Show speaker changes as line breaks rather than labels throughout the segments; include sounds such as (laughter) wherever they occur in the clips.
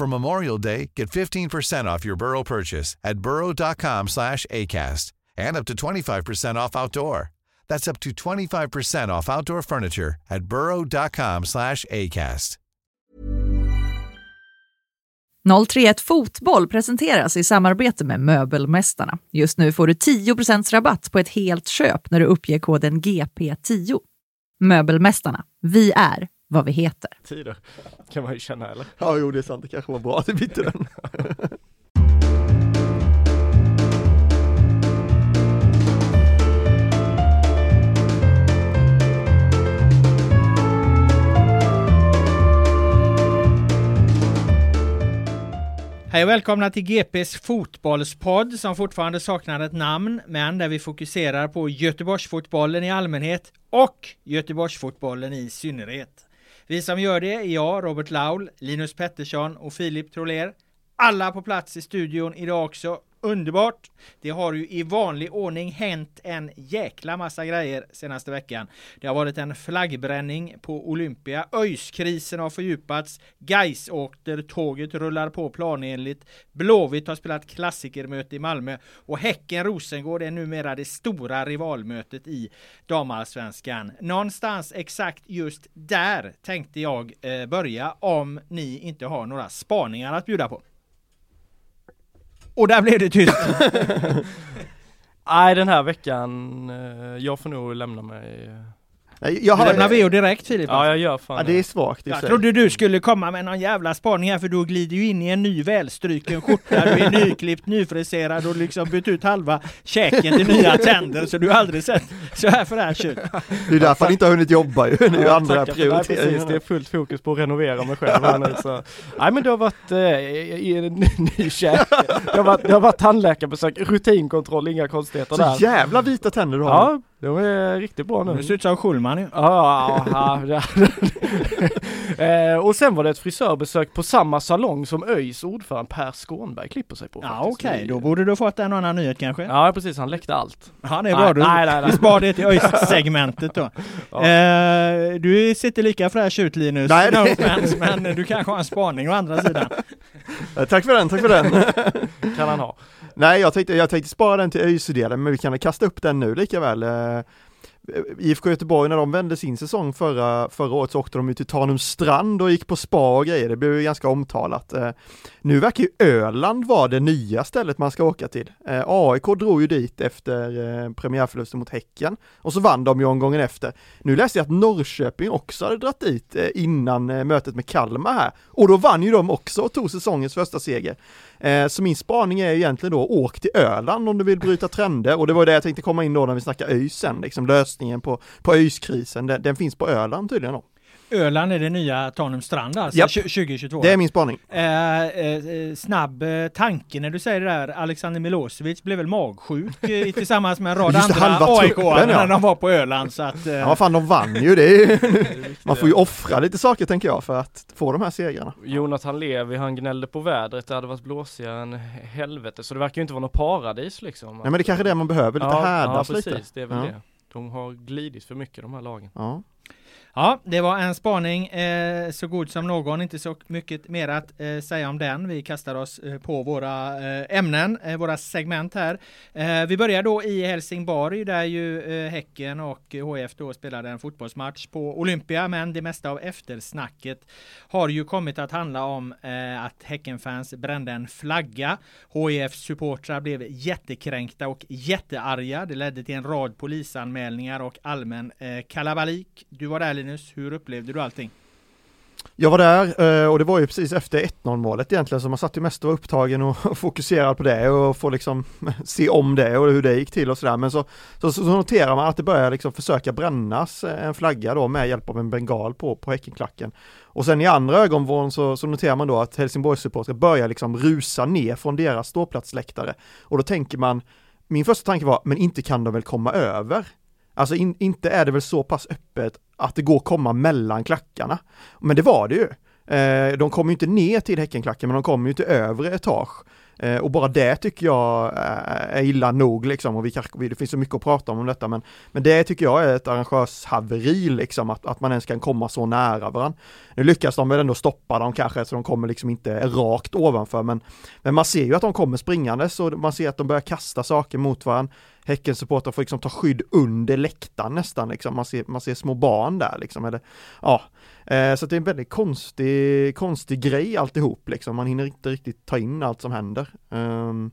For Memorial Day, get 15% off your Burrow purchase at burrow.com slash ACAST and up to 25% off outdoor. That's up to 25% off outdoor furniture at burrow.com slash ACAST.
031 Fotboll presenteras i samarbete med Möbelmästarna. Just nu får du 10% rabatt på ett helt köp när du uppger koden GP10. Möbelmästarna, vi är vad vi heter.
Tider kan man ju känna eller?
Ja, jo det är sant. Det kanske var bra att du bytte den.
Hej och välkomna till GPs fotbollspodd som fortfarande saknar ett namn men där vi fokuserar på Göteborgsfotbollen i allmänhet och Göteborgsfotbollen i synnerhet. Vi som gör det är jag, Robert Laul, Linus Pettersson och Filip Troler. Alla på plats i studion idag också Underbart! Det har ju i vanlig ordning hänt en jäkla massa grejer senaste veckan. Det har varit en flaggbränning på Olympia. ÖIS-krisen har fördjupats. Gais åkter, tåget rullar på planenligt. Blåvitt har spelat klassikermöte i Malmö och Häcken-Rosengård är numera det stora rivalmötet i damallsvenskan. Någonstans exakt just där tänkte jag eh, börja om ni inte har några spaningar att bjuda på. Och där blev det tyst. (laughs)
Nej den här veckan, eh, jag får nog lämna mig eh,
jag har,
lämnar VO direkt Filip.
Ja jag gör fan
ja, det är svagt i
Jag
sig.
trodde du skulle komma med någon jävla spaning här för du glider ju in i en ny välstryken skjorta, du är nyklippt, nyfriserad och liksom bytt ut halva käken till nya tänder så du har aldrig sett så här fräsch ut.
Det är därför han inte har hunnit jobba ju, nu är
Ja,
andra.
Nej, precis, det är
prioriteringar.
fullt fokus på att renovera mig själv här nu så. Nej men det har varit eh, i en ny, ny käke. Det har varit, det har varit tandläkarbesök, rutinkontroll, inga konstigheter
Så
där.
jävla vita tänder du har.
Ja, de är riktigt bra nu.
Du ser ut som Schulman ju.
Ja, ja, (laughs) ja. eh, och sen var det ett frisörbesök på samma salong som ÖIS ordförande Per Skånberg klipper sig på
Ja okej,
är-
då borde du fått en annan nyhet kanske?
Ja precis, han läckte allt.
Ja det är bra, du,
Nej, nej, nej. (laughs)
vi sparar det till ÖIS-segmentet då. (laughs)
Ja.
Eh, du sitter lika fräsch ut Linus,
Nej,
no offense, men du kanske har en spaning å andra sidan.
Eh, Tack för den, tack för den.
Kan han ha.
Nej, jag tänkte, jag tänkte spara den till ÖIS-delen, men vi kan väl kasta upp den nu lika väl. Eh, IFK Göteborg, när de vände sin säsong förra, förra året så åkte de ju till Tanumstrand och gick på spa och grejer, det blev ju ganska omtalat. Eh, nu verkar ju Öland vara det nya stället man ska åka till. Eh, AIK drog ju dit efter premiärförlusten mot Häcken och så vann de ju omgången efter. Nu läste jag att Norrköping också hade dratt dit innan mötet med Kalmar här och då vann ju de också och tog säsongens första seger. Eh, så min spaning är egentligen då, åk till Öland om du vill bryta trender och det var det jag tänkte komma in då när vi snackar ÖIS sen, liksom lösningen på, på ÖIS-krisen, den, den finns på Öland tydligen då.
Öland är det nya Tanum strand alltså,
Japp.
2022.
Det är min spaning.
Eh, eh, snabb eh, tanke när du säger det där, Alexander Milosevic blev väl magsjuk eh, tillsammans med en rad (laughs)
Just
andra aik
ja.
när de var på Öland så att... Eh,
Ja fan de vann ju, det är, (laughs) man får ju offra lite saker tänker jag för att få de här segrarna.
Jonathan Levi, han gnällde på vädret, det hade varit blåsigare än helvete, så det verkar ju inte vara något paradis liksom.
Nej men det är kanske är det man behöver, lite
ja,
härdas
ja, precis,
lite.
det är väl
Ja.
det. De har glidit för mycket de här lagen.
Ja.
Ja, det var en spaning eh, så god som någon, inte så mycket mer att eh, säga om den. Vi kastar oss eh, på våra eh, ämnen, eh, våra segment här. Eh, vi börjar då i Helsingborg där ju eh, Häcken och HF då spelade en fotbollsmatch på Olympia, men det mesta av eftersnacket har ju kommit att handla om eh, att Häckenfans brände en flagga. HIF supportrar blev jättekränkta och jättearga. Det ledde till en rad polisanmälningar och allmän eh, kalabalik. Du var där Linus, hur upplevde du allting?
Jag var där eh, och det var ju precis efter 1-0 målet egentligen så man satt ju mest och var upptagen och (laughs) fokuserad på det och få liksom (laughs) se om det och hur det gick till och sådär men så, så, så noterar man att det börjar liksom försöka brännas eh, en flagga då med hjälp av en bengal på, på Häckenklacken. Och sen i andra ögonvrån så, så noterar man då att Helsingborgs supportrar börjar liksom rusa ner från deras ståplatsläktare och då tänker man min första tanke var, men inte kan de väl komma över? Alltså in, inte är det väl så pass öppet att det går att komma mellan klackarna. Men det var det ju. Eh, de kom ju inte ner till Häckenklacken men de kom ju till övre etage. Eh, och bara det tycker jag eh, är illa nog liksom och vi kanske, det finns så mycket att prata om om detta men, men det tycker jag är ett arrangörshaveri liksom att, att man ens kan komma så nära varandra. Nu lyckas de väl ändå stoppa dem kanske så de kommer liksom inte rakt ovanför men, men man ser ju att de kommer springande så man ser att de börjar kasta saker mot varandra. Häckensupportrar får liksom ta skydd under läktaren nästan liksom. Man ser, man ser små barn där liksom. Eller, ja. Eh, så det är en väldigt konstig, konstig grej alltihop liksom. Man hinner inte riktigt ta in allt som händer. Um,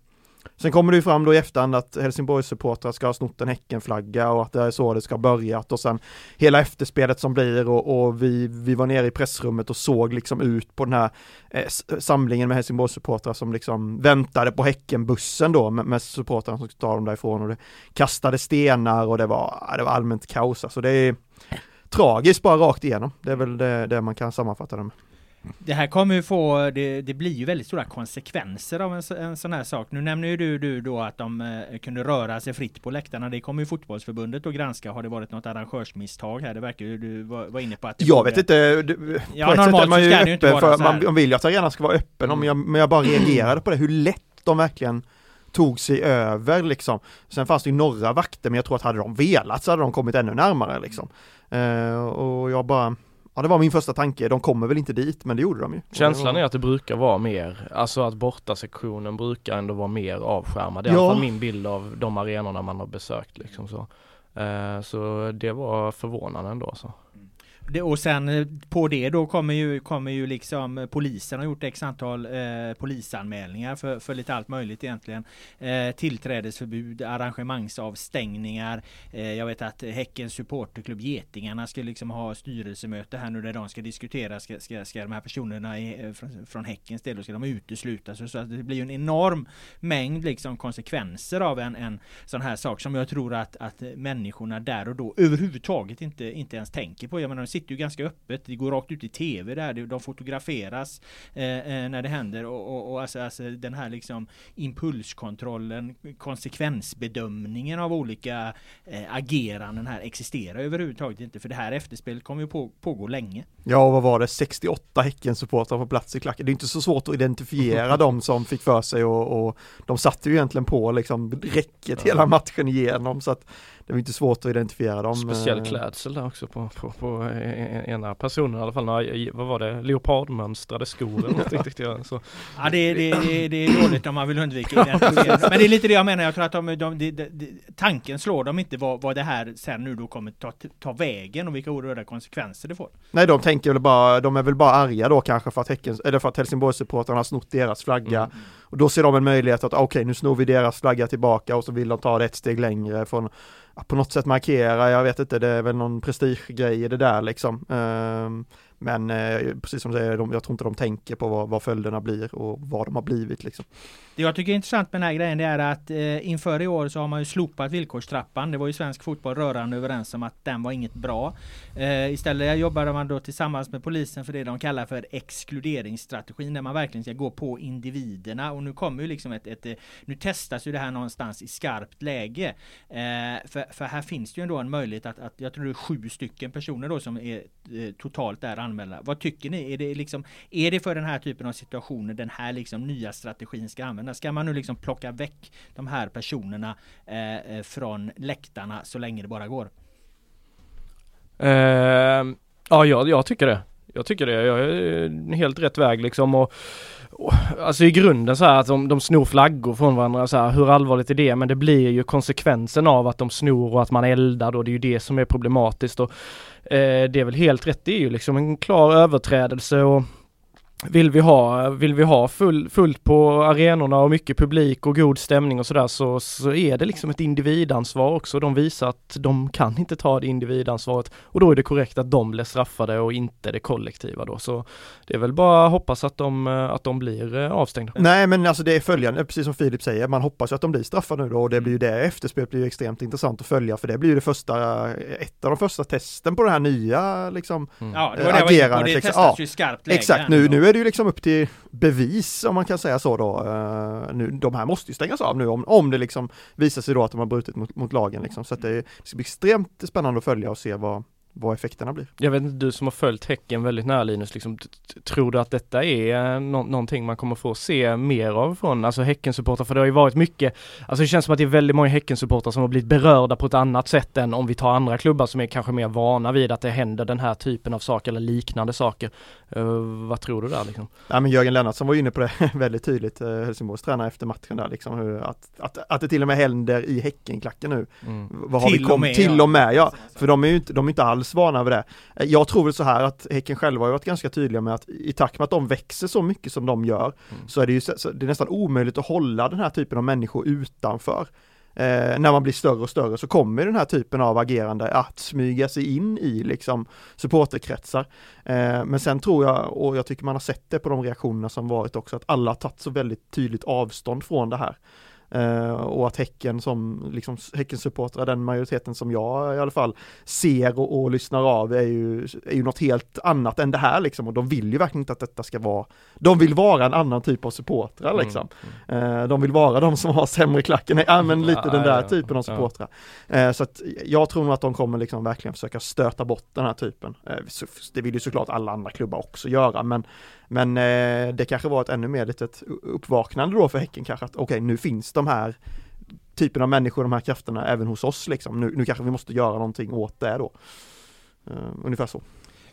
Sen kommer det ju fram då i efterhand att Helsingborgs supportrar ska ha snott en Häckenflagga och att det är så det ska ha börjat och sen hela efterspelet som blir och, och vi, vi var nere i pressrummet och såg liksom ut på den här eh, samlingen med Helsingborgs supportrar som liksom väntade på Häckenbussen då med, med supportrarna som skulle ta dem därifrån och det kastade stenar och det var, det var allmänt kaos alltså det är tragiskt bara rakt igenom. Det är väl det, det man kan sammanfatta det med.
Det här kommer ju få, det, det, blir ju väldigt stora konsekvenser av en, en sån här sak. Nu nämner ju du, du då att de eh, kunde röra sig fritt på läktarna. Det kommer ju fotbollsförbundet att granska. Har det varit något arrangörsmisstag här? Det verkar ju du var, var inne på att
Jag borde... vet inte. Du,
ja, normalt så man ju ska det ju inte vara för,
man, man vill ju att arenan ska vara öppen. Mm. jag, men jag bara reagerade på det, hur lätt de verkligen tog sig över liksom. Sen fanns det ju några vakter, men jag tror att hade de velat så hade de kommit ännu närmare liksom. Uh, och jag bara Ja det var min första tanke, de kommer väl inte dit men det gjorde de ju.
Känslan är att det brukar vara mer, alltså att bortasektionen brukar ändå vara mer avskärmad. Det är ja. i alla fall min bild av de arenorna man har besökt liksom så. Uh, så det var förvånande ändå så.
Det, och sen eh, på det då kommer ju, kommer ju liksom eh, polisen har gjort x antal eh, polisanmälningar för, för lite allt möjligt egentligen. Eh, tillträdesförbud, arrangemangsavstängningar. Eh, jag vet att Häckens supporterklubb Getingarna ska liksom ha styrelsemöte här nu där de ska diskutera, ska, ska, ska de här personerna i, eh, från, från Häckens del, ska de uteslutas? Så att det blir ju en enorm mängd liksom konsekvenser av en, en sån här sak som jag tror att, att människorna där och då överhuvudtaget inte, inte ens tänker på. Jag menar, sitter ju ganska öppet. Det går rakt ut i tv där. De fotograferas eh, eh, när det händer och, och, och alltså, alltså, den här liksom impulskontrollen, konsekvensbedömningen av olika eh, ageranden här existerar överhuvudtaget inte. För det här efterspelet kommer ju på, pågå länge.
Ja, och vad var det? 68 Häcken-supportrar på plats i klacken. Det är inte så svårt att identifiera (laughs) dem som fick för sig och, och de satte ju egentligen på liksom räcket hela matchen igenom så att det var inte svårt att identifiera dem.
Speciell eh. klädsel där också på, på, på ena personen i alla fall. Några, vad var det? Leopardmönstrade skor eller någonting tyckte jag. Så.
Ja det, det, det, det är dåligt om man vill undvika (laughs) Men det är lite det jag menar. Jag tror att de, de, de, de tanken slår dem inte vad, vad det här sen nu då kommer ta, ta vägen och vilka oerhörda konsekvenser det får.
Nej de tänker väl bara, de är väl bara arga då kanske för att, Häcken, eller för att Helsingborgssupportrarna har snott deras flagga. Mm. Och då ser de en möjlighet att ah, okej okay, nu snor vi deras flagga tillbaka och så vill de ta det ett steg längre från på något sätt markera, jag vet inte, det är väl någon prestigegrej i det där liksom. Ehm, men eh, precis som du säger, jag tror inte de tänker på vad, vad följderna blir och vad de har blivit liksom.
Det jag tycker är intressant med den här grejen det är att eh, inför i år så har man ju slopat villkorstrappan. Det var ju svensk fotboll rörande överens om att den var inget bra. Eh, istället jobbade man då tillsammans med polisen för det de kallar för exkluderingsstrategin där man verkligen ska gå på individerna och nu kommer ju liksom ett, ett eh, nu testas ju det här någonstans i skarpt läge. Eh, för, för här finns det ju ändå en möjlighet att, att jag tror det är sju stycken personer då som är eh, totalt är anmälda. Vad tycker ni? Är det liksom är det för den här typen av situationer den här liksom nya strategin ska användas? Ska man nu liksom plocka väck de här personerna eh, eh från läktarna så länge det bara går?
Eh,
Ja, jag, jag tycker det. Jag tycker det. Jag är eh, helt rätt väg liksom och, och Alltså i grunden så här att de, de snor flaggor från varandra så här, hur allvarligt är det? Men det blir ju konsekvensen av att de snor och att man eldar då, det är ju det som är problematiskt och eh, det är väl helt rätt, det är ju liksom en klar överträdelse och vill vi ha, vill vi ha full, fullt på arenorna och mycket publik och god stämning och sådär så, så är det liksom ett individansvar också. De visar att de kan inte ta det individansvaret och då är det korrekt att de blir straffade och inte det kollektiva då. Så det är väl bara att hoppas att de, att de blir eh, avstängda.
Nej men alltså det är följande, precis som Filip säger, man hoppas ju att de blir straffade nu då och det blir ju det efterspelet blir ju extremt intressant att följa för det blir ju det första, ett av de första testen på det här nya liksom
mm. Ja det var det jag var inne på, det testas ja, ju skarpt läge
Exakt, nu, nu är det ju liksom upp till bevis om man kan säga så då. Uh, nu, de här måste ju stängas av nu om, om det liksom visar sig då att de har brutit mot, mot lagen liksom. Så att det, det ska bli extremt spännande att följa och se vad, vad effekterna blir.
Jag vet inte, du som har följt Häcken väldigt nära Linus, liksom, tror du att detta är no någonting man kommer få se mer av från alltså Häckensupportrar? För det har ju varit mycket, alltså det känns som att det är väldigt många Häckensupportrar som har blivit berörda på ett annat sätt än om vi tar andra klubbar som är kanske mer vana vid att det händer den här typen av saker eller liknande saker. Uh, vad tror du där liksom?
Ja men Jörgen Lennartsson var inne på det (laughs) väldigt tydligt, uh, Helsingborgs tränare efter matchen där liksom, hur, att, att, att det till och med händer i Häckenklacken nu. Mm. Vad har till vi kom, och med, till och med ja. För de är ju inte, de är inte alls vana vid det. Eh, jag tror väl så här att Häcken själva har varit ganska tydliga med att i takt med att de växer så mycket som de gör mm. så är det ju det är nästan omöjligt att hålla den här typen av människor utanför. Eh, när man blir större och större så kommer den här typen av agerande att smyga sig in i liksom supporterkretsar. Eh, men sen tror jag, och jag tycker man har sett det på de reaktionerna som varit också, att alla har tagit så väldigt tydligt avstånd från det här. Uh, och att Häcken som, liksom Häckensupportrar, den majoriteten som jag i alla fall ser och, och lyssnar av är ju, är ju något helt annat än det här liksom och de vill ju verkligen inte att detta ska vara, de vill vara en annan typ av supportrar mm, liksom. Mm. Uh, de vill vara de som har sämre klacken, ja men lite ja, den där ja, typen av supportrar. Uh, så att jag tror nog att de kommer liksom verkligen försöka stöta bort den här typen. det vill ju såklart alla andra klubbar också göra men men eh, det kanske var ett ännu mer litet uppvaknande då för Häcken kanske att okej okay, nu finns de här typen av människor, de här krafterna även hos oss liksom. Nu, nu kanske vi måste göra någonting åt det då. Uh, ungefär så.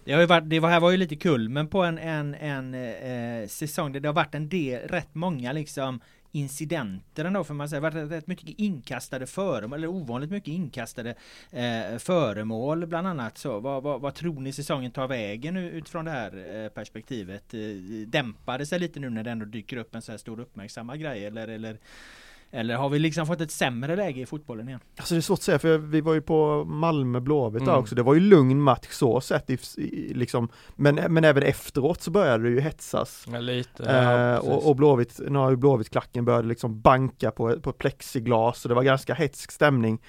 Det, har ju varit, det här var ju lite kul men på en, en, en eh, säsong där det har varit en del, rätt många liksom incidenter ändå får man säga. Det har varit rätt mycket inkastade föremål, eller ovanligt mycket inkastade eh, föremål bland annat. Så vad, vad, vad, tror ni säsongen tar vägen utifrån det här eh, perspektivet? Eh, dämpar det sig lite nu när det ändå dyker upp en så här stor uppmärksamma grej eller, eller eller har vi liksom fått ett sämre läge i fotbollen igen?
Alltså det är svårt att säga för vi var ju på Malmö Blåvitt mm. där också. Det var ju lugn match så sett liksom. Men, men även efteråt så började det ju hetsas.
Ja, lite. Ja,
eh, och, och Blåvitt, nu har ju Blåvitt-klacken började liksom banka på, på plexiglas och det var ganska hetsk stämning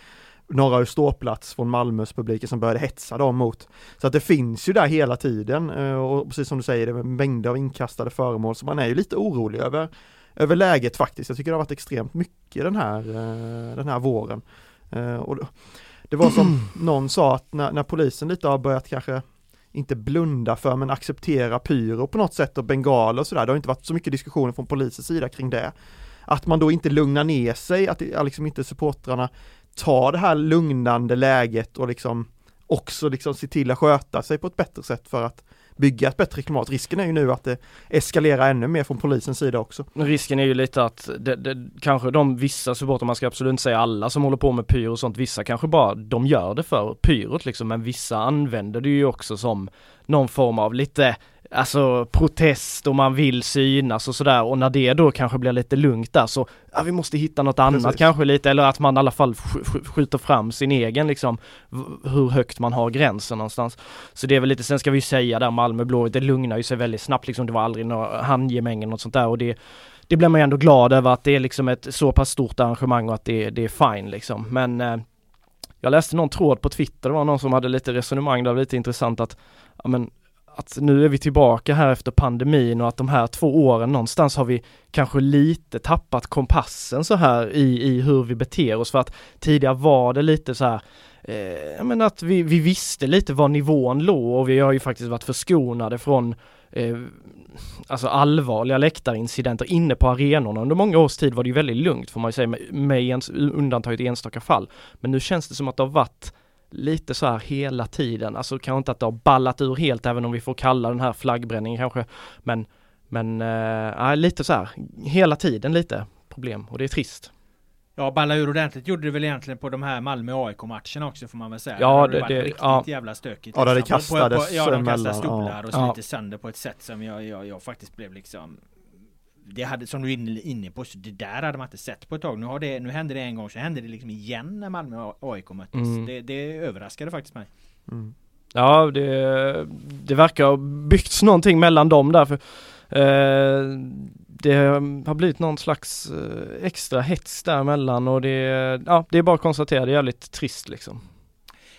några ståplats från Malmös publiken som började hetsa dem mot. Så att det finns ju där hela tiden eh, och precis som du säger, det är mängder av inkastade föremål så man är ju lite orolig över över läget faktiskt. Jag tycker det har varit extremt mycket den här, eh, den här våren. Eh, och det var som (clears throat) någon sa att när, när polisen lite har börjat kanske inte blunda för men acceptera pyro på något sätt och bengaler och sådär. Det har inte varit så mycket diskussioner från polisens sida kring det. Att man då inte lugnar ner sig, att liksom inte supportrarna tar det här lugnande läget och liksom också liksom se till att sköta sig på ett bättre sätt för att bygga ett bättre klimat. Risken är ju nu att det eskalerar ännu mer från polisens sida också.
Risken är ju lite att det, det, kanske de vissa supportrar, man ska absolut inte säga alla som håller på med pyro och sånt, vissa kanske bara de gör det för pyrot liksom, men vissa använder det ju också som någon form av lite alltså protest och man vill synas och sådär och när det då kanske blir lite lugnt där så, ja vi måste hitta något annat Precis. kanske lite eller att man i alla fall skjuter fram sin egen liksom hur högt man har gränsen någonstans. Så det är väl lite, sen ska vi säga där Malmö Blå, det lugnar ju sig väldigt snabbt liksom, det var aldrig några handgemäng eller något sånt där och det det blir man ju ändå glad över att det är liksom ett så pass stort arrangemang och att det, det är fine liksom. Men eh, jag läste någon tråd på Twitter, det var någon som hade lite resonemang där, lite intressant att ja, men att nu är vi tillbaka här efter pandemin och att de här två åren någonstans har vi kanske lite tappat kompassen så här i, i hur vi beter oss för att tidigare var det lite så här eh, men att vi, vi visste lite var nivån låg och vi har ju faktiskt varit förskonade från eh, alltså allvarliga läktarincidenter inne på arenorna. Under många års tid var det ju väldigt lugnt får man ju säga med, med ens, undantaget enstaka fall. Men nu känns det som att det har varit lite så här hela tiden, alltså kanske inte att det har ballat ur helt även om vi får kalla den här flaggbränningen kanske, men men äh, lite så här hela tiden lite problem och det är trist.
Ja, balla ur ordentligt gjorde det väl egentligen på de här Malmö-AIK-matcherna också får man väl säga.
Ja,
det, det,
det
riktigt
ja.
jävla stökigt.
Ja, där det
liksom.
kastades
på, på, Ja, de kastade stolar
ja.
och så
Ja.
lite sönder på ett sätt som jag, jag, jag faktiskt blev liksom det hade, som du är inne- på, så det där hade man inte sett på ett tag. Nu, har det, nu hände det en gång, så hände det liksom igen när Malmö och AIK möttes.
Mm.
Det, det överraskade faktiskt mig.
Mm.
Ja, det, det verkar ha byggts någonting mellan dem där. För, eh, det har blivit någon slags eh, extra hets däremellan och det, ja, det är bara att konstatera, det är jävligt trist liksom.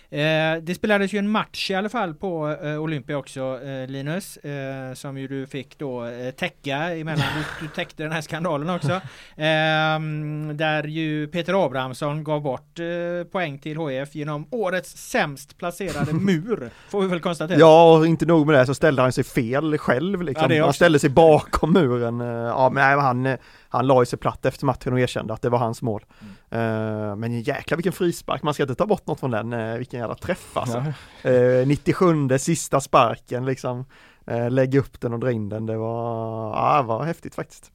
Eh, det spelades ju en match i alla fall på eh, Olympia också eh, Linus, eh, som ju du fick då eh, täcka emellan, du, du täckte den här skandalen också. (laughs) Ehm, där ju Peter Abrahamsson gav bort eh, poäng till HIF genom årets sämst placerade (laughs) mur, får vi väl konstatera.
Ja, och inte nog med det så ställde han sig fel själv
Ja,
liksom.
det
han ställde sig bakom muren. Eh, Ja, men nej, han, han la sig platt efter matchen och erkände att det var hans mål. Eh, Men jäklar vilken frispark, man ska inte ta bort något från den. Eh, Vilken jävla träff alltså. (laughs) Eh, 97 sista sparken liksom. Lägga upp den och dra in den, det var, ja, det var häftigt faktiskt.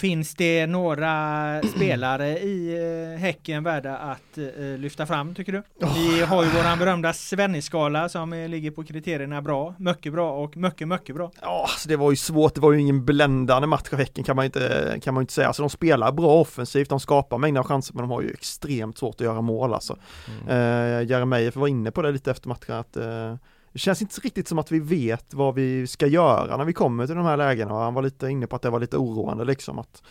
Finns det några spelare i eh, Häcken värda att eh, lyfta fram tycker du? Vi har ju våran berömda Svenny-skala som eh, ligger på kriterierna bra, mycket bra och mycket, mycket bra.
Ja, alltså det var ju svårt, det var ju ingen bländande match av Häcken kan man ju inte, kan man inte säga. Alltså de spelar bra offensivt, de skapar mängder av chanser men de har ju extremt svårt att göra mål alltså.
Mm.
Eh, Jeremejeff var inne på det lite efter matchen att eh, det känns inte riktigt som att vi vet vad vi ska göra när vi kommer till de här lägena och han var lite inne på att det var lite oroande liksom att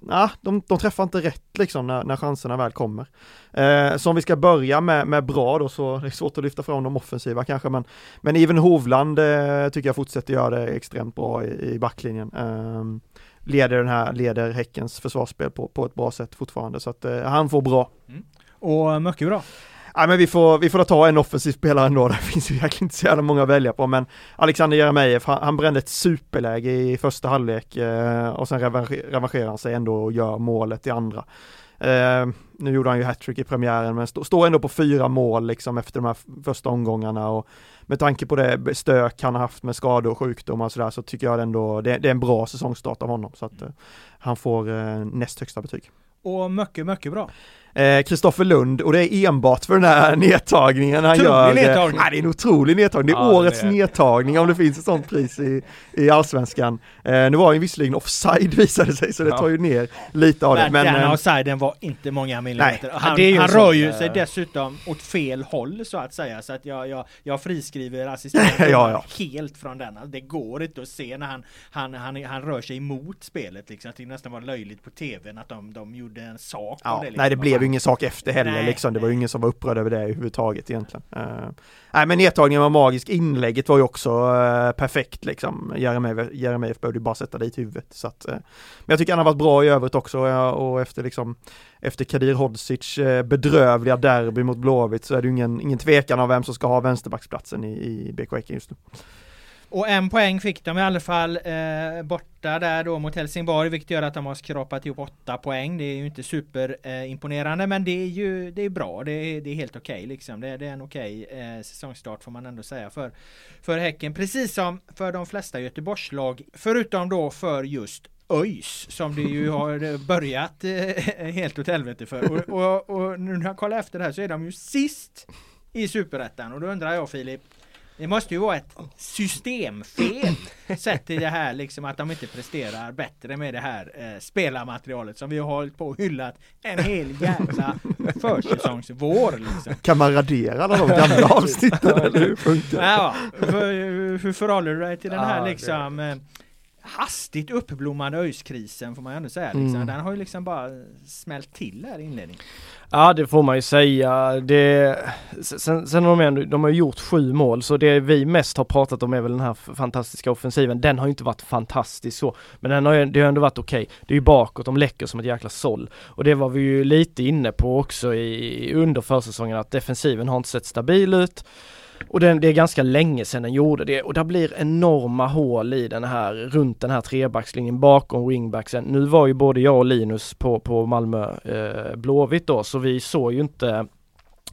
nah, de, de träffar inte rätt liksom när, när chanserna väl kommer. Eh, så om vi ska börja med, med bra då så det är svårt att lyfta fram de offensiva kanske men Men even Hovland eh, tycker jag fortsätter göra det extremt bra i, i backlinjen. Eh, leder den här, leder Häckens försvarsspel på, på ett bra sätt fortfarande så att eh, han får bra. Mm.
Och eh, mycket bra.
Ja men vi får, vi får ta en offensiv spelare ändå, (laughs) det finns ju verkligen inte så jävla många att välja på men Alexander Jeremejeff, han, han brände ett superläge i första halvlek eh, och sen revanscherar han sig ändå och gör målet i andra. Eh, nu gjorde han ju hattrick i premiären men stå- står ändå på fyra mål liksom efter de här första omgångarna och med tanke på det stök han har haft med skador och sjukdomar och sådär så tycker jag ändå det, det är en bra säsongstart av honom så att eh, han får eh, näst högsta betyg.
Och mycket, mycket bra.
Eh, Kristoffer Lund och det är enbart för den här nedtagningen han
Otrolig
gör. eh,
nedtagning.
Nej, det är en otrolig nedtagning. Det är
Ja, det
årets
är det.
nedtagning om det finns ett sånt pris i, i Allsvenskan. Eh, nu var han ju visserligen offside (laughs) visade sig så det
Ja.
tar ju ner lite av det.
Men,
Men,
den
eh,
offsiden var inte många millimeter.
Nej,
Han,
är ju
han rör ju
eh,
sig dessutom åt fel håll så att säga. Så att jag, jag, jag friskriver (laughs) assistenten
Ja, ja.
helt från den. Alltså, Det går inte att se när han, han, han, han rör sig emot spelet. Liksom. Det nästan var löjligt på tvn att de, de gjorde en sak
Ja,
av det. Liksom.
nej det blev. Ju ingen sak efter heller
Nej,
liksom. Det var ju ingen som var upprörd över det överhuvudtaget egentligen. Uh, nej men nedtagningen var magisk, inlägget var ju också eh, perfekt liksom. Jeremejeff behövde ju bara sätta dit huvudet. Så att, eh, men jag tycker han har varit bra i övrigt också och efter liksom efter Kadir Hodzic bedrövliga derby mot Blåvitt så är det ju ingen, ingen tvekan av vem som ska ha vänsterbacksplatsen i, i BK Häcken just nu.
Och en poäng fick de i alla fall eh, borta där då mot Helsingborg vilket gör att de har skrapat ihop åtta poäng. Det är ju inte superimponerande eh, men det är ju det är bra. Det är, det är helt okej liksom. Det, det är en okej eh, säsongstart får man ändå säga för, för Häcken. Precis som för de flesta Göteborgslag förutom då för just ÖIS som det ju (laughs) har börjat eh, helt åt helvete för. Och, och, och nu när jag kollar efter det här så är de ju sist i Superettan och då undrar jag Filip det måste ju vara ett systemfel sett till det här liksom att de inte presterar bättre med det här eh, spelarmaterialet som vi har hållit på och hyllat en hel jävla försäsongsvår liksom.
Kan man radera alla de gamla avsnitten eller hur funkar det?
Ja, hur förhåller du dig till den här liksom eh, hastigt uppblommande ÖIS-krisen får man ju ändå säga. Liksom.
Mm.
Den har ju liksom bara smält till här i inledningen.
Ja det får man ju säga. Det, sen, sen har de, ändå, de har gjort sju mål så det vi mest har pratat om är väl den här fantastiska offensiven. Den har ju inte varit fantastisk så. Men den har det har ändå varit okej. Det är ju bakåt, de läcker som ett jäkla såll. Och det var vi ju lite inne på också i, under försäsongen att defensiven har inte sett stabil ut. Och den, det är ganska länge sedan den gjorde det och det blir enorma hål i den här, runt den här trebackslinjen bakom wingbacksen. Nu var ju både jag och Linus på, på Malmö eh, Blåvitt då så vi såg ju inte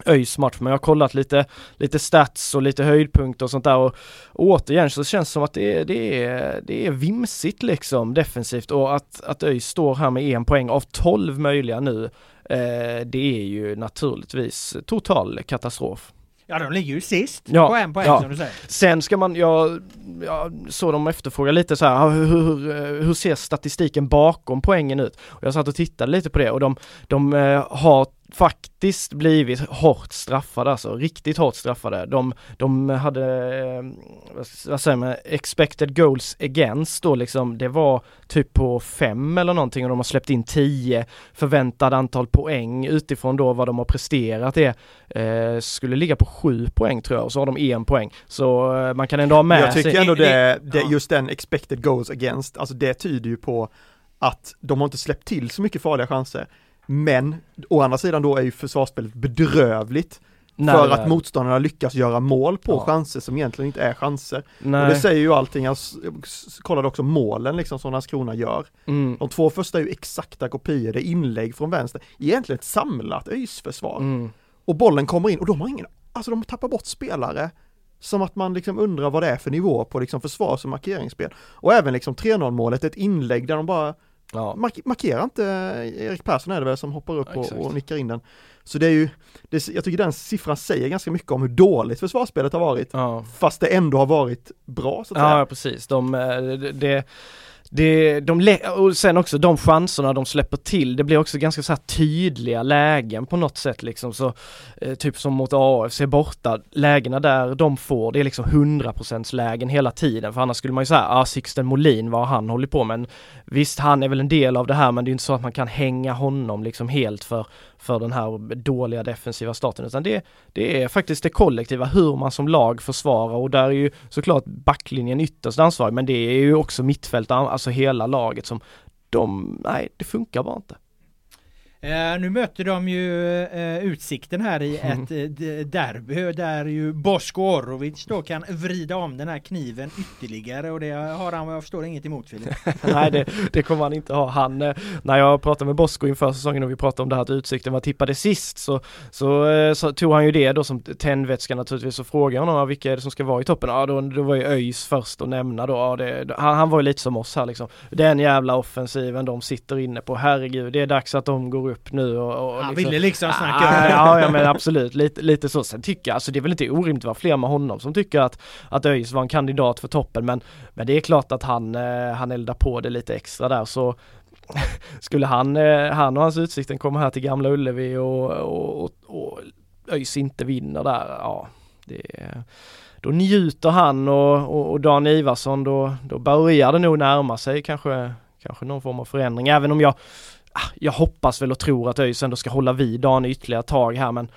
ÖIS match men jag har kollat lite, lite stats och lite höjdpunkter och sånt där och, och återigen så känns det som att det är, det är, det är vimsigt liksom defensivt och att, att ÖIS står här med en poäng av 12 möjliga nu eh, det är ju naturligtvis total katastrof.
Ja de ligger ju sist
Ja,
på en poäng
ja.
som du säger.
Sen ska man, jag, jag såg de efterfråga lite så här, hur, hur, hur ser statistiken bakom poängen ut? Och jag satt och tittade lite på det och de, de eh, har faktiskt blivit hårt straffade alltså, riktigt hårt straffade. De, de hade, eh, vad- säger man, expected goals against då liksom, det var typ på fem eller någonting och de har släppt in tio förväntad antal poäng utifrån då vad de har presterat det eh, skulle ligga på sju poäng tror jag och så har de en poäng. Så eh, man kan ändå ha med
Jag tycker
sig
ändå det, det, just den expected goals against, alltså det tyder ju på att de har inte släppt till så mycket farliga chanser. Men å andra sidan då är ju försvarsspelet bedrövligt
när
för att motståndarna lyckas göra mål på
Ja.
chanser som egentligen inte är chanser.
Nej.
Och det säger ju allting, jag kollade också målen liksom som Landskrona gör.
mm.
De två första är ju exakta kopior, det är inlägg från vänster, egentligen ett samlat ÖIS-försvar.
Mm.
Och bollen kommer in och de har ingen, alltså de tappar bort spelare som att man liksom undrar vad det är för nivå på liksom försvars och markeringsspel. Och även liksom 3-0 målet, ett inlägg där de bara
Ja.
mark- markerar inte Erik Persson är det väl som hoppar upp
Ja,
och, och nickar in den. Så det är ju, det, jag tycker den siffran säger ganska mycket om hur dåligt försvarsspelet har varit.
Ja.
Fast det ändå har varit bra så att säga.
Ja precis, de, eh, det, det, det, de, och sen också de chanserna de släpper till, det blir också ganska så här tydliga lägen på något sätt liksom så eh, Typ som mot AFC borta, lägena där de får, det är liksom 100% lägen hela tiden för annars skulle man ju säga, ah Sixten Molin, vad har han hållit på med? Visst, han är väl en del av det här men det är inte så att man kan hänga honom liksom helt för, för den här dåliga defensiva starten utan det, det är faktiskt det kollektiva, hur man som lag försvarar och där är ju såklart backlinjen ytterst ansvarig men det är ju också mittfält, alltså hela laget som de, nej det funkar bara inte.
Eh, nu möter de ju eh, Utsikten här i ett eh, derby där ju Bosko Orovic då kan vrida om den här kniven ytterligare och det har han vad jag förstår inget emot Filip. (laughs)
Nej det, det kommer han inte ha. Han, eh, när jag pratade med Bosko inför säsongen och vi pratade om det här att Utsikten var tippade sist så, så, eh, så tog han ju det då som tändvätska naturligtvis och frågade honom "Ja, vilka är det som ska vara i toppen? Ja då, då var ju ÖIS först att nämna då. Ja, det, han, han var ju lite som oss här liksom. Den jävla offensiven de sitter inne på, herregud det är dags att de går upp nu och, och
Han
liksom,
ville liksom snacka
Ah,
det.
ja, ja men absolut, lite, lite så. Sen tycker jag, alltså det är väl inte orimligt att vara fler med honom som tycker att, att ÖIS var en kandidat för toppen men, men det är klart att han, eh, han eldar på det lite extra där så (laughs) skulle han, eh, han och hans Utsikten komma här till Gamla Ullevi och, och, och, och ÖIS inte vinner där, ja det då njuter han och, och, och Dan Ivarsson då, då börjar det nog närma sig kanske, kanske någon form av förändring även om jag Ah, jag hoppas väl och tror att ÖIS ändå ska hålla vid Dan ytterligare ett tag här men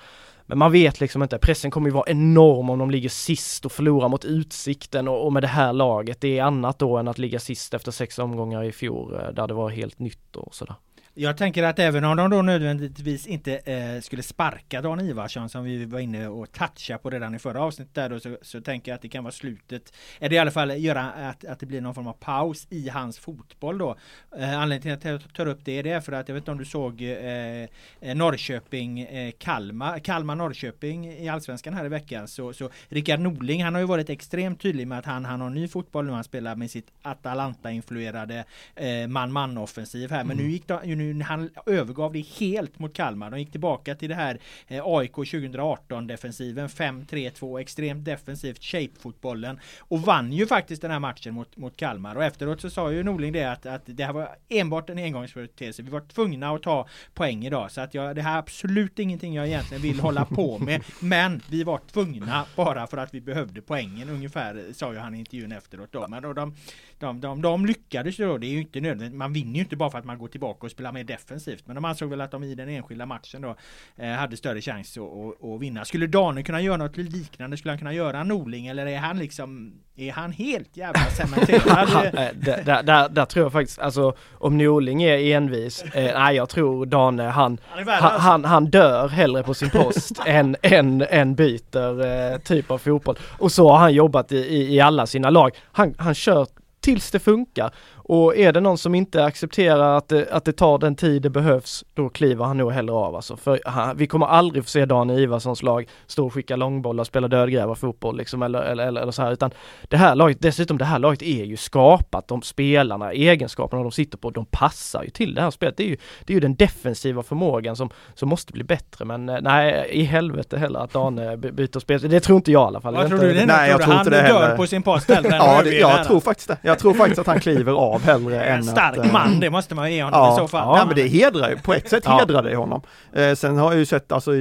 men man vet liksom inte, pressen kommer ju vara enorm om de ligger sist och förlorar mot Utsikten och, och med det här laget. Det är annat då än att ligga sist efter sex omgångar i fjol eh, där det var helt nytt och sådär.
Jag tänker att även om de då nödvändigtvis inte eh, skulle sparka Dan Ivarsson som vi var inne och toucha på redan i förra avsnittet där då, så, så tänker jag att det kan vara slutet. Eller i alla fall göra att, att det blir någon form av paus i hans fotboll då. Eh, anledningen till att jag tar upp det är det för att jag vet inte om du såg eh, eh, Norrköping eh, Kalmar, Kalmar Norrköping i Allsvenskan här i veckan så, så Rickard Norling han har ju varit extremt tydlig med att han, han har ny fotboll nu han spelar med sitt Atalanta-influerade eh, man-man offensiv här men nu gick de, ju nu han övergav det helt mot Kalmar. De gick tillbaka till det här AIK 2018 defensiven 5-3-2 extremt defensivt shape-fotbollen och vann ju faktiskt den här matchen mot, mot Kalmar och efteråt så sa ju Norling det att, att det här var enbart en engångsföreteelse. Vi var tvungna att ta poäng idag så att jag, det här är absolut ingenting jag egentligen vill hålla på med. (laughs) Men vi var tvungna bara för att vi behövde poängen ungefär sa ju han i intervjun efteråt då. Men då de, de, de, de lyckades ju då. Det är ju inte nödvändigt. Man vinner ju inte bara för att man går tillbaka och spelar mer defensivt. Men de ansåg väl att de i den enskilda matchen då eh, hade större chans att, att, att vinna. Skulle Dane kunna göra något liknande? Skulle han kunna göra Norling? Eller är han liksom är han helt jävla (laughs) cementerad?
Där, där, där, där tror jag faktiskt, alltså om Norling är envis, eh, nej jag tror Dane han,
Han
han, han, han dör hellre på sin post (laughs) än, än, än byter eh, typ av fotboll. Och så har han jobbat i, i, i alla sina lag. Han, han kör tills det funkar. Och är det någon som inte accepterar att det, att det tar den tid det behövs, då kliver han nog hellre av alltså. För han, vi kommer aldrig få se Daniel Ivarssons lag stå och skicka långbollar och spela dödgrävarfotboll liksom eller, eller, eller, eller så här, utan det här laget, dessutom det här laget är ju skapat, de spelarna, egenskaperna de sitter på, de passar ju till det här spelet. Det är ju, det är ju den defensiva förmågan som, som måste bli bättre, men eh, nej, i helvete heller att Dane byter spel. Det tror inte jag i alla fall.
Vad tror du? Det
Nej, jag tror inte det
han dör
heller.
på sin post
Ja,
att
det, jag tror faktiskt det. Jag tror faktiskt att han kliver av hellre än
En stark
att... eh,
man, det måste man ge honom
Ja,
i så fall.
ja men det hedrar ju, på ett sätt (laughs) hedrar det honom. Eh, sen har jag ju sett, alltså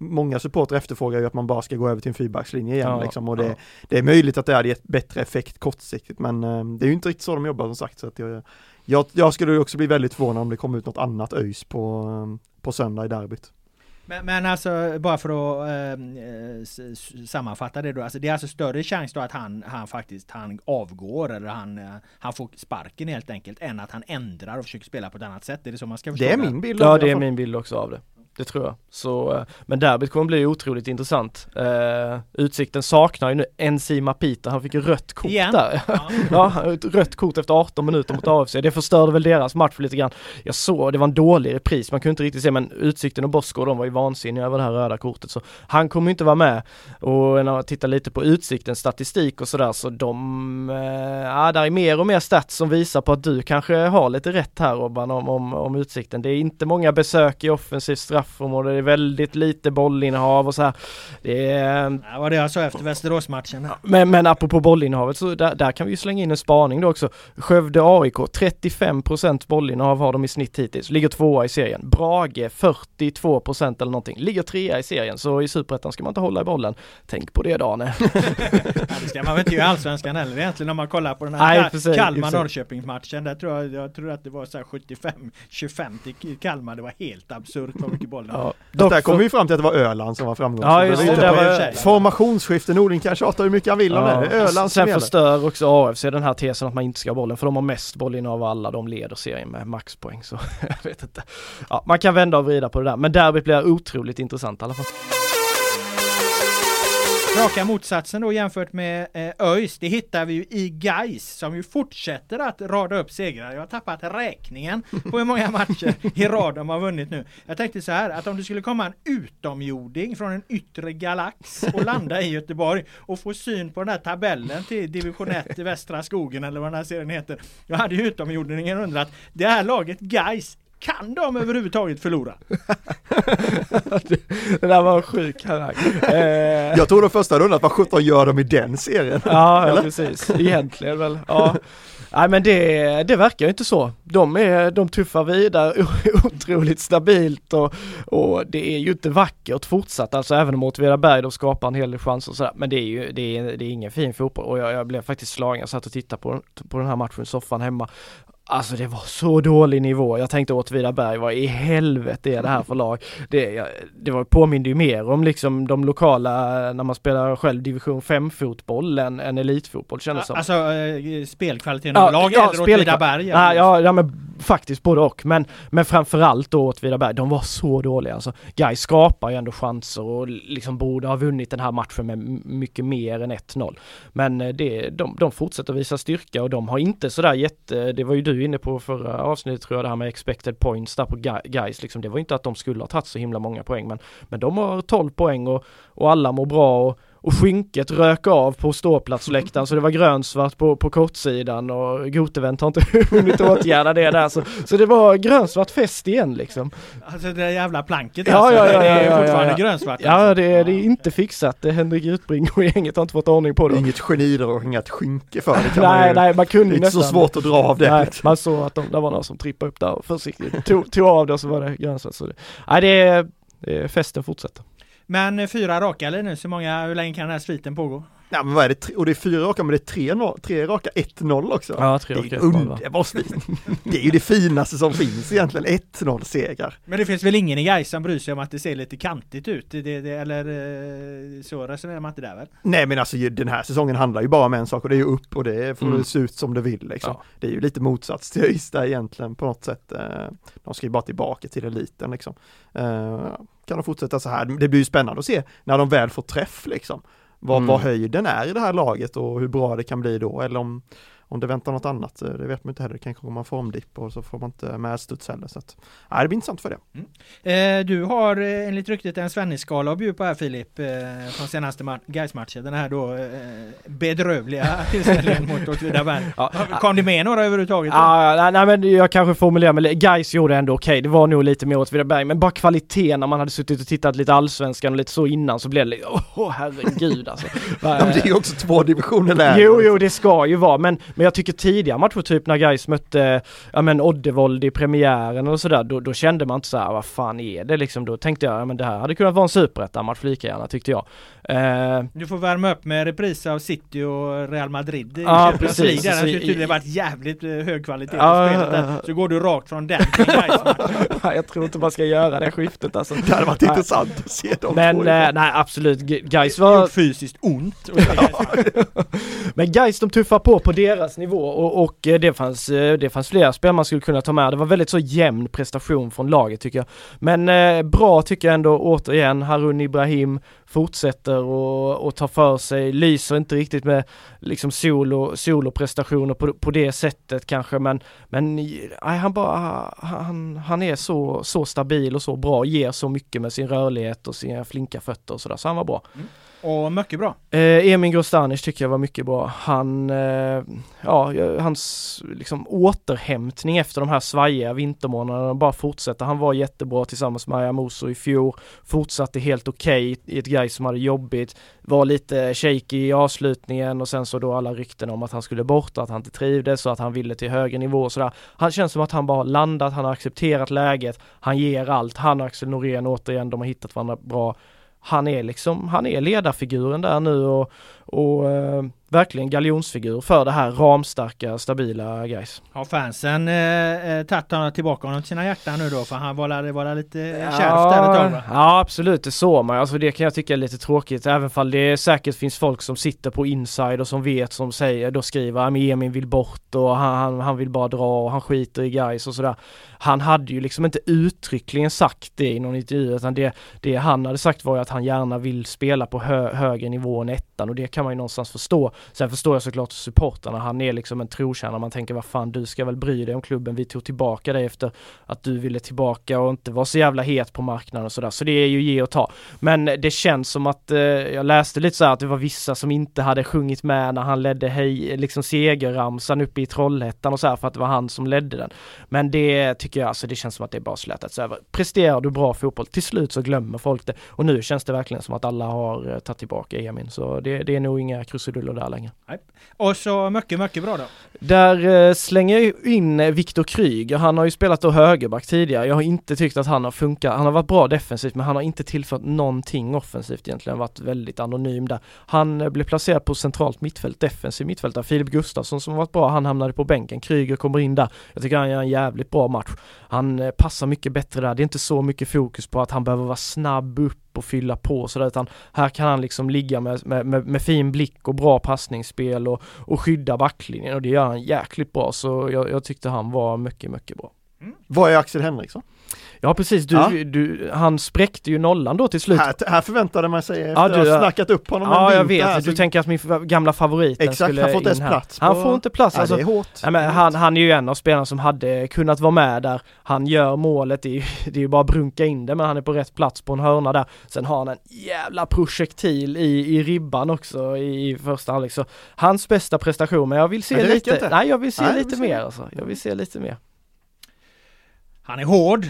många supportrar efterfrågar ju att man bara ska gå över till en fyrbackslinje igen
Ja,
liksom och det, det är möjligt att det hade gett bättre effekt kortsiktigt men eh, det är ju inte riktigt så de jobbar som sagt så att jag, jag, jag skulle också bli väldigt förvånad om det kom ut något annat ÖIS på, eh, på söndag i derbyt.
Men, men alltså bara för att eh, eh, sammanfatta det då. Alltså det är alltså större chans då att han, han faktiskt han avgår eller han, eh, han får sparken helt enkelt än att han ändrar och försöker spela på ett annat sätt. Är det så man ska förstå
Det är min bild.
Ja det är min bild också av det. Det tror jag. Så, eh, men derbyt kommer bli otroligt intressant. Eh, utsikten saknar ju nu Enzima Peter, han fick ju rött kort
Igen?
där.
Ja. (laughs)
ja, ett rött kort efter 18 minuter mot AFC. Det förstörde väl deras match lite grann. Jag såg, det var en dålig repris, man kunde inte riktigt se men Utsikten och Bosko de var ju vansinniga över det här röda kortet så han kommer inte vara med. Och när man tittar lite på Utsiktens statistik och sådär så de, eh, ja där är mer och mer stats som visar på att du kanske har lite rätt här Robban om, om, om Utsikten. Det är inte många besök i offensivt straffområde, det är väldigt lite bollinnehav och så här. Det är,
Det var det jag sa efter Västeråsmatchen.
men, men apropå bollinnehavet så där, där kan vi ju slänga in en spaning då också. Skövde AIK 35% bollinnehav har de i snitt hittills, ligger tvåa i serien. Brage 42% eller någonting, ligger trea i serien. Så i Superettan ska man inte hålla i bollen. Tänk på det Dane. (laughs)
Ja, det ska man väl inte göra i Allsvenskan heller egentligen om man kollar på den här
Nej,
Ka-
för sig, i och för sig.
Kalmar-Norrköpingsmatchen. Där tror jag, jag tror att det var så här 75-25 till Kalmar. Det var helt absurt vad mycket bollen
Ja,
Det
dock
där kom
för-
vi fram till att det var Öland som var framgångsrik.
Ja, just
Det var
det,
Formationsskifte, Nordin kan tjata hur mycket han vill om det. Det är Öland som
Sen förstör också AFC den här tesen att man inte ska ha bollen för de har mest bollinnehav av alla. De leder serien med maxpoäng så (laughs) jag vet inte. Ja, man kan vända och vrida på det där men derbyt blir otroligt intressant i alla fall.
Raka motsatsen då jämfört med eh, ÖIS, det hittar vi ju i Gais som ju fortsätter att rada upp segrar. Jag har tappat räkningen på hur många matcher i rad de har vunnit nu. Jag tänkte så här att om det skulle komma en utomjording från en yttre galax och landa i Göteborg och få syn på den här tabellen till division 1 i västra skogen eller vad den här serien heter. Då hade ju utomjordingen undrat, det här laget Gais kan de överhuvudtaget förlora? (laughs)
det där var en sjuk harang. Eh,
Jag tror de första undrat vad sjutton gör de i den serien?
Ja, ja precis. Egentligen väl. Ja. Nej men det, det verkar ju inte så. De, är, de tuffar vidare otroligt stabilt och, och det är ju inte vackert fortsatt. Alltså även om Åtvidaberg de skapar en hel del chanser och sådär. Men det är ju det är, det är ingen fin fotboll och jag, jag blev faktiskt slagen. Jag satt och tittade på, på den här matchen i soffan hemma. Alltså det var så dålig nivå. Jag tänkte Åtvidaberg, vad i helvete är det här för lag? Det, det var, påminde ju mer om liksom de lokala, när man spelar själv division 5 fotboll än, än elitfotboll kändes som.
Alltså eh, spelkvaliteten överlag eller
spelkva-
Åtvidaberg?
Ja, ja, ja men faktiskt både och. Men, men framförallt då Åtvidaberg, de var så dåliga alltså. Gais skapar ju ändå chanser och liksom borde ha vunnit den här matchen med mycket mer än 1-0. Men eh, det, de, de fortsätter visa styrka och de har inte sådär jätte, det var ju du inne på förra avsnittet tror jag, det här med expected points där på Gais liksom. Det var inte att de skulle ha tagit så himla många poäng men, men de har 12 poäng och, och alla mår bra och och skynket rök av på ståplatsläktaren så det var grönsvart på, på kortsidan och Gotevent har inte (laughs) hunnit åtgärda det där så, så det var grönsvart fest igen liksom.
Alltså det där jävla planket
Ja,
alltså,
ja, ja,
det är
ja, ja,
fortfarande
ja.
grönsvart.
Ja
alltså.
det, är- det är inte fixat, det Henrik Utbring och gänget har inte fått ordning på
Det
det.
inget genidrag och inget skynke för det kan man
Nej
ju,
nej man
Det
kunde
är inte så
nästan
svårt att dra av det.
Nej, man såg att de, det var någon som trippade upp där och försiktigt tog, tog av det och så var det grönsvart. Så det, nej det är, det är festen fortsätter.
Men eh, fyra raka eller nu, så många, hur länge kan den här sviten pågå?
Ja men vad är det, och det är fyra raka men det är tre, no- tre raka 1-0 också.
Ja, tre
underbart fint. Det är ju det finaste som finns egentligen, 1-0 segrar.
Men det finns väl ingen i Gais som bryr sig om att det ser lite kantigt ut? Det, det, eller eh, så resonerar man inte där väl?
Nej men alltså ju- den här säsongen handlar ju bara om en sak och det är ju upp och det får
Mm.
det se ut som det vill liksom.
Ja.
Det är ju lite motsats till där egentligen på något sätt. Eh, De ska ju bara tillbaka till eliten liksom. Eh, Kan de fortsätta så här? Det blir ju spännande att se när de väl får träff liksom. Vad,
Mm.
vad höjden är i det här laget och hur bra det kan bli då eller om om det väntar något annat, eh, det vet man inte heller. Det kan komma en formdipp och så får man inte medstuds heller. Så att, nej, det blir intressant för det.
Mm. Eh, du har eh, enligt ryktet en Svennis-skala att bjuda på här Filip, eh, från senaste Gais-matchen. Den här då eh, bedrövliga (laughs) tillställningen mot Åtvidaberg. Ja. Kom det med några överhuvudtaget?
Ja, nej, nej, men jag kanske formulerar mig Gais gjorde ändå okej, okay. det var nog lite mer Åtvidaberg, men bara kvaliteten när man hade suttit och tittat lite allsvenskan och lite så innan så blev det åh oh, herregud alltså. (laughs)
det är ju också två divisioner lägre.
Jo, jo, det ska ju vara, men, men jag tycker tidigare matcher, typ när Gais mötte, ja men Oddevold i premiären och sådär, då, då kände man inte så här, vad fan är det liksom? Då tänkte jag, ja men det här hade kunnat vara en superettan-match lika gärna tyckte jag.
Uh, du får värma upp med repris av City och Real Madrid i
ja, precis. League.
Där det tydligen varit jävligt eh, hög kvalitet på spelet där. Så går du rakt från den till (laughs)
Jag tror inte man ska göra det skiftet alltså.
Det hade varit intressant att se dem
Men två eh, nej absolut, Gais var...
fysiskt ont. (laughs)
men Gais de tuffar på på deras nivå och, och eh, det, fanns, eh, det fanns flera spel man skulle kunna ta med. Det var väldigt så jämn prestation från laget tycker jag. Men eh, bra tycker jag ändå återigen, Harun Ibrahim fortsätter och, och tar för sig, lyser inte riktigt med liksom solo, soloprestationer på, på det sättet kanske men, men nej, han bara, ah, han, han är så, så stabil och så bra, ger så mycket med sin rörlighet och sina flinka fötter och sådär, så han var bra. Mm.
Och mycket bra.
Eh, Emin Grostanic tycker jag var mycket bra. Han, eh, ja, hans liksom återhämtning efter de här svajiga vintermånaderna bara fortsätter. Han var jättebra tillsammans med Ayamuso i fjol, fortsatte helt okej okay i ett grej som hade jobbigt, var lite shaky i avslutningen och sen så då alla rykten om att han skulle bort, att han inte trivdes och att han ville till högre nivå och sådär. Han känns som att han bara har landat, han har accepterat läget, han ger allt. Han och Axel Norén återigen, de har hittat varandra bra han är liksom, han är ledarfiguren där nu och, och eh, verkligen galjonsfigur för det här ramstarka, stabila guys.
Har fansen eh, eh tagit honom tillbaka honom till sina hjärtan nu då? För han var, var lite kärvt
ja,
där ett tag va?
Ja absolut, det såg man. Alltså det kan jag tycka är lite tråkigt. Även fall det säkert finns folk som sitter på inside och som vet, som säger, då skriver att Emin vill bort och han, han, han, vill bara dra och han skiter i guys och sådär. Han hade ju liksom inte uttryckligen sagt det i någon intervju utan det, det han hade sagt var ju att han gärna vill spela på hö, högre nivå än ettan och det kan man ju någonstans förstå. Sen förstår jag såklart supportarna, han är liksom en trotjänare, man tänker vad fan du ska väl bry dig om klubben, vi tog tillbaka dig efter att du ville tillbaka och inte var så jävla het på marknaden och sådär, så det är ju ge och ta. Men det känns som att, eh, jag läste lite så att det var vissa som inte hade sjungit med när han ledde hej, liksom segerramsan uppe i Trollhättan och så här för att det var han som ledde den. Men det tycker jag, alltså det känns som att det är bara slätats över. Presterar du bra fotboll, till slut så glömmer folk det. Och nu känns det verkligen som att alla har eh, tagit tillbaka Emin, så det, det är nog inga krusiduller där där längre.
Nej. Och så mycket, mycket bra då.
Där eh, slänger jag in eh, Viktor Kryger. Han har ju spelat då högerback tidigare. Jag har inte tyckt att han har funkat. Han har varit bra defensivt men han har inte tillfört någonting offensivt egentligen. Varit väldigt anonym där. Han eh, blev placerad på centralt mittfält, defensiv mittfältare. Filip Gustafsson som varit bra, han hamnade på bänken. Kryger kommer in där. Jag tycker han gör en jävligt bra match. Han eh, passar mycket bättre där. Det är inte så mycket fokus på att han behöver vara snabb upp och fylla på sådär utan här kan han liksom ligga med, med, med, med fin blick och bra passningsspel och, och skydda backlinjen och det gör han jäkligt bra så jag, jag tyckte han var mycket, mycket bra.
Mm. Vad är Axel Henriksson?
Ja precis, du, ja. du, han spräckte ju nollan då till slut.
Här, här förväntade man sig efter ja, du, att ha snackat upp honom
Ja jag vet, här, du så... tänker att min gamla favorit
Exakt, skulle han får inte ens plats.
På... Han får inte plats.
Ja, alltså, det är hårt.
Ja, men han, han är ju en av spelarna som hade kunnat vara med där. Han gör målet, det är, (laughs) det är ju bara att brunka in det men han är på rätt plats på en hörna där. Sen har han en jävla projektil i, i ribban också i, i första halvlek. Så hans bästa prestation, men jag vill se lite, inte. nej jag vill se nej, lite mer alltså. Jag vill se lite mer.
Han är hård,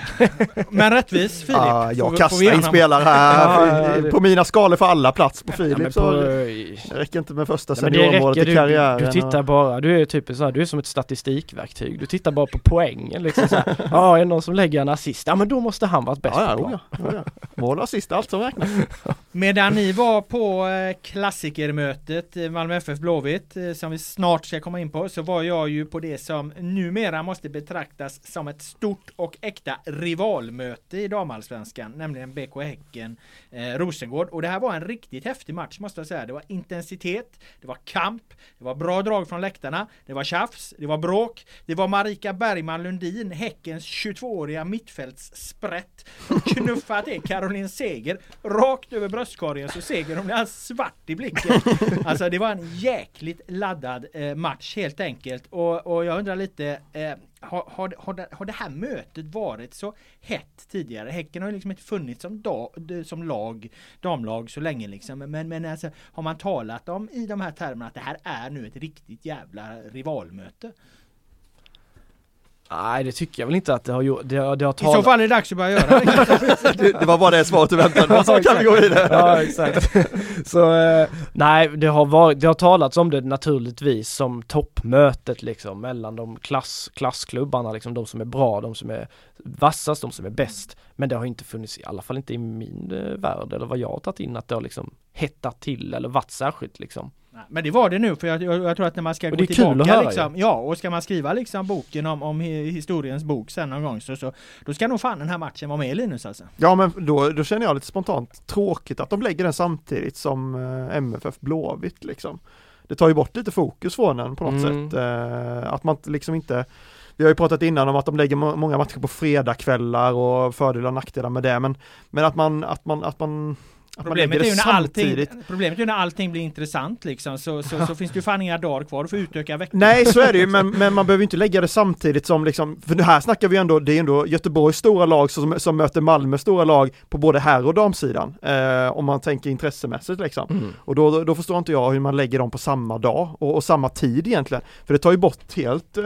men rättvis (laughs) Filip.
Ja, jag kastar in spelare här. Ja, på mina skalor för alla plats på Filip. Ja, så det räcker inte med första seniormålet i karriären.
Du, du tittar bara, du är typ så här, du är som ett statistikverktyg. Du tittar bara på poängen liksom så. (laughs) Ja, är det någon som lägger en assist? Ja men då måste han vara bäst
ja, på ja, ja, ja. Mål och assist, allt som räknas. (laughs)
Medan ni var på eh, klassikermötet Malmö FF Blåvitt, eh, som vi snart ska komma in på, så var jag ju på det som numera måste betraktas som ett stort och och äkta rivalmöte i damallsvenskan, nämligen BK Häcken eh, Rosengård. Och det här var en riktigt häftig match måste jag säga. Det var intensitet, det var kamp, det var bra drag från läktarna, det var tjafs, det var bråk, det var Marika Bergman Lundin, Häckens 22-åriga mittfältssprätt, knuffat till Caroline Seger rakt över bröstkorgen så Seger hon är svart i blicken. Alltså det var en jäkligt laddad eh, match helt enkelt. Och, och jag undrar lite, eh, har, har, har, det, har det här mötet varit så hett tidigare? Häcken har ju liksom inte funnits som, da, som lag, damlag så länge liksom. Men, men alltså, har man talat om i de här termerna att det här är nu ett riktigt jävla rivalmöte?
Nej det tycker jag väl inte att det har gjort. Det, det har
talat... I så fall är det dags att börja göra (laughs)
det. det var bara det svaret du väntade på, så kan vi gå vidare.
Ja exakt. (laughs) Så eh, nej det har varit, det har talats om det naturligtvis som toppmötet liksom mellan de klass, klassklubbarna liksom, de som är bra, de som är vassast, de som är bäst. Men det har inte funnits, i alla fall inte i min eh, värld eller vad jag har tagit in att det har liksom hettat till eller varit särskilt liksom.
Men det var det nu för jag, jag, jag tror att när man ska gå tillbaka höra, liksom, ja. och ska man skriva liksom boken om, om historiens bok sen någon gång så, så då ska nog fan den här matchen vara med Linus alltså.
Ja men då, då känner jag lite spontant tråkigt att de lägger den samtidigt som eh, MFF Blåvitt liksom. Det tar ju bort lite fokus från den på något mm. sätt. Eh, att man liksom inte vi har ju pratat innan om att de lägger många matcher på fredagkvällar och fördelar och nackdelar med det men, men att man, att man, att man
Problemet är, ju när allting, problemet är när allting blir intressant liksom så, så, så finns det ju fan inga dagar kvar för att utöka veckan.
Nej så är det ju men, (laughs) men man behöver inte lägga det samtidigt som liksom, för här snackar vi ändå, det är ändå Göteborgs stora lag som, som möter Malmö stora lag på både herr och damsidan. Eh, om man tänker intressemässigt liksom. Mm. Och då, då förstår inte jag hur man lägger dem på samma dag och, och samma tid egentligen. För det tar ju bort helt eh,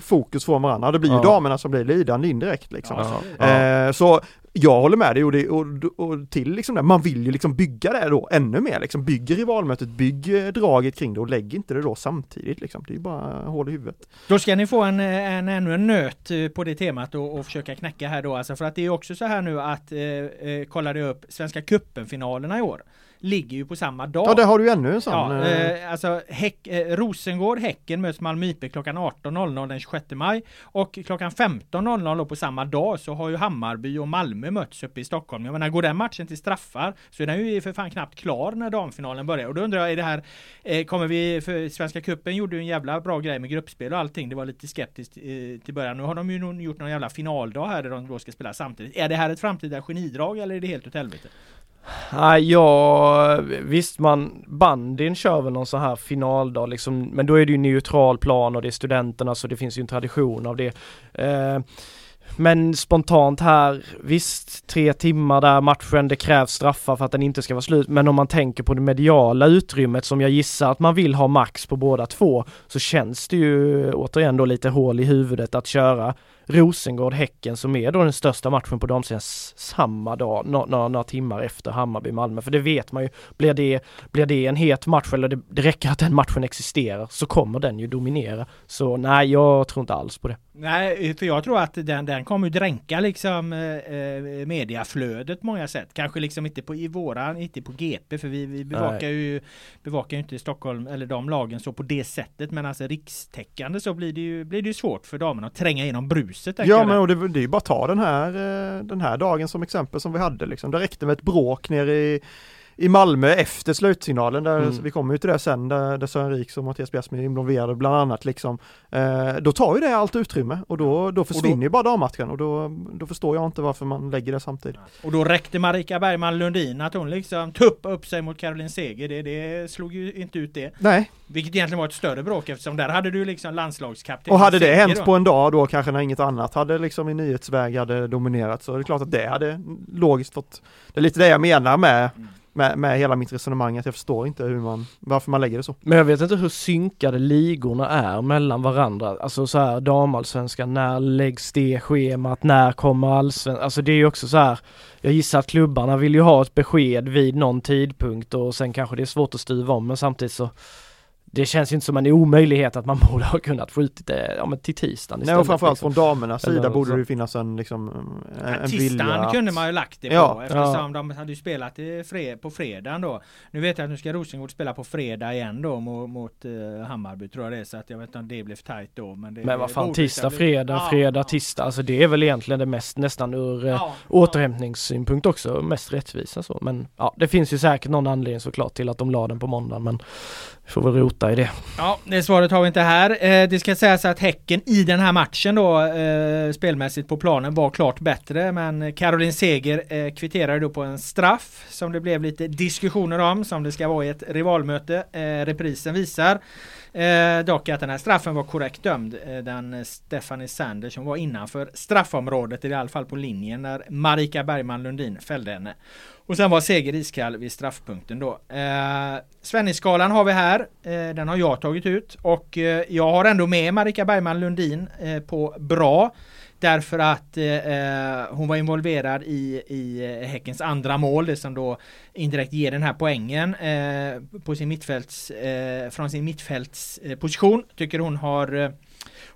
fokus från varandra. Det blir ju ja. damerna som blir lidande indirekt liksom. Ja, eh, så jag håller med dig och, det, och, och till liksom det, man vill ju liksom bygga det då ännu mer liksom, bygg rivalmötet, bygg draget kring det och lägg inte det då samtidigt liksom, det är ju bara hål i huvudet.
Då ska ni få en, eh, en ännu en nöt eh, på det temat och, och försöka knäcka här då. Alltså för att det är också så här nu att, eh, eh kollade upp Svenska cupen-finalerna i år ligger ju på samma dag.
Ja, det har du ännu en sån.
Ja, eh, eh alltså Häck, eh, Rosengård, Häcken möts Malmö IP klockan 18.00 den 26 maj och klockan 15.00 på samma dag så har ju Hammarby och Malmö mötts uppe i Stockholm. Jag menar, går den matchen till straffar så är den ju för fan knappt klar när damfinalen börjar och då undrar jag, är det här, eh, kommer vi, för Svenska Kuppen gjorde ju en jävla bra grej med gruppspel och allting, det var lite skeptiskt eh, till början. Nu har de ju gjort någon jävla finaldag här där de då ska spela samtidigt. Är det här ett framtida genidrag eller är det helt åt helvete?
Nej, ja visst man bandin kör väl någon sån här finaldag liksom, men då är det ju neutral plan och det är studenterna så det finns ju en tradition av det. Eh, men spontant här, visst tre timmar där matchen, det krävs straffar för att den inte ska vara slut. Men om man tänker på det mediala utrymmet som jag gissar att man vill ha max på båda två så känns det ju återigen då lite hål i huvudet att köra Rosengård-Häcken som är då den största matchen på damsidan samma dag, några, några timmar efter Hammarby-Malmö. För det vet man ju, blir det, blir det en het match eller det, det räcker att den matchen existerar så kommer den ju dominera. Så nej, jag tror inte alls på det.
Nej, för jag tror att den, den kommer dränka liksom eh, eh, mediaflödet på många sätt. Kanske liksom inte på i våran, inte på GP för vi, vi bevakar Nej. ju bevakar ju inte Stockholm eller de lagen så på det sättet. Men alltså rikstäckande så blir det ju, blir det ju svårt för damerna att tränga igenom bruset.
Ja men och det, det är ju bara att ta den här, eh, den här dagen som exempel som vi hade liksom. Det räckte med ett bråk nere i i Malmö efter slutsignalen, där mm. vi kommer ju till det sen, där, där Sören Riks och Mattias Bjärsmyr är involverade bland annat liksom. Eh, då tar ju det allt utrymme och då, då försvinner då, ju bara dammatchen och då, då förstår jag inte varför man lägger det samtidigt.
Och då räckte Marika Bergman Lundin att hon liksom tuppade upp sig mot Caroline Seger, det, det slog ju inte ut det.
Nej.
Vilket egentligen var ett större bråk eftersom där hade du liksom landslagskapten.
Och hade det hänt då. på en dag då kanske när inget annat hade liksom i nyhetsväg hade dominerat så är det klart att det hade logiskt fått, det är lite det jag menar med mm med, med hela mitt resonemang att jag förstår inte hur man, varför man lägger det så.
Men jag vet inte hur synkade ligorna är mellan varandra, alltså så här damallsvenskan, när läggs det schemat, när kommer allsvenskan, alltså det är ju också så här, jag gissar att klubbarna vill ju ha ett besked vid någon tidpunkt och sen kanske det är svårt att stuva om men samtidigt så det känns ju inte som en omöjlighet att man (laughs) borde ha kunnat skjutit det ja, men till tisdagen
Nej och framförallt
liksom.
från damernas sida
Eller
borde
så.
det ju finnas en liksom en, en
Tisdagen
vilja att-
kunde man ju lagt det på
Ja.
eftersom
Ja.
de hade ju spelat fred, på fredagen då. Nu vet jag att nu ska Rosengård spela på fredag igen då mot, mot uh, Hammarby tror jag det är så att jag vet inte om det blev tajt då. Men, det,
Men vad fan, tisdag, fredag,
Ja,
fredag,
ja.
tisdag. Alltså det är väl egentligen det mest nästan ur eh,
Ja,
återhämtningssynpunkt också mest rättvisa så. Men ja, det finns ju säkert någon anledning såklart till att de la den på måndagen men får väl rota i det.
Ja, det svaret har vi inte här. Eh, det ska sägas att Häcken i den här matchen då eh, spelmässigt på planen var klart bättre men Caroline Seger eh, kvitterade då på en straff som det blev lite diskussioner om som det ska vara i ett rivalmöte. Eh, reprisen visar eh, dock att den här straffen var korrekt dömd. Eh, den Stephanie Sanders som var innanför straffområdet i alla fall på linjen när Marika Bergman Lundin fällde henne. Och sen var Seger iskall vid straffpunkten då. Eh, Svennisskalan har vi här. Eh, den har jag tagit ut och eh, jag har ändå med Marika Bergman Lundin eh, på bra. Därför att eh, eh hon var involverad i, i eh, Häckens andra mål, det som då indirekt ger den här poängen eh, på sin mittfälts, eh, från sin mittfältsposition. Eh, tycker hon har eh,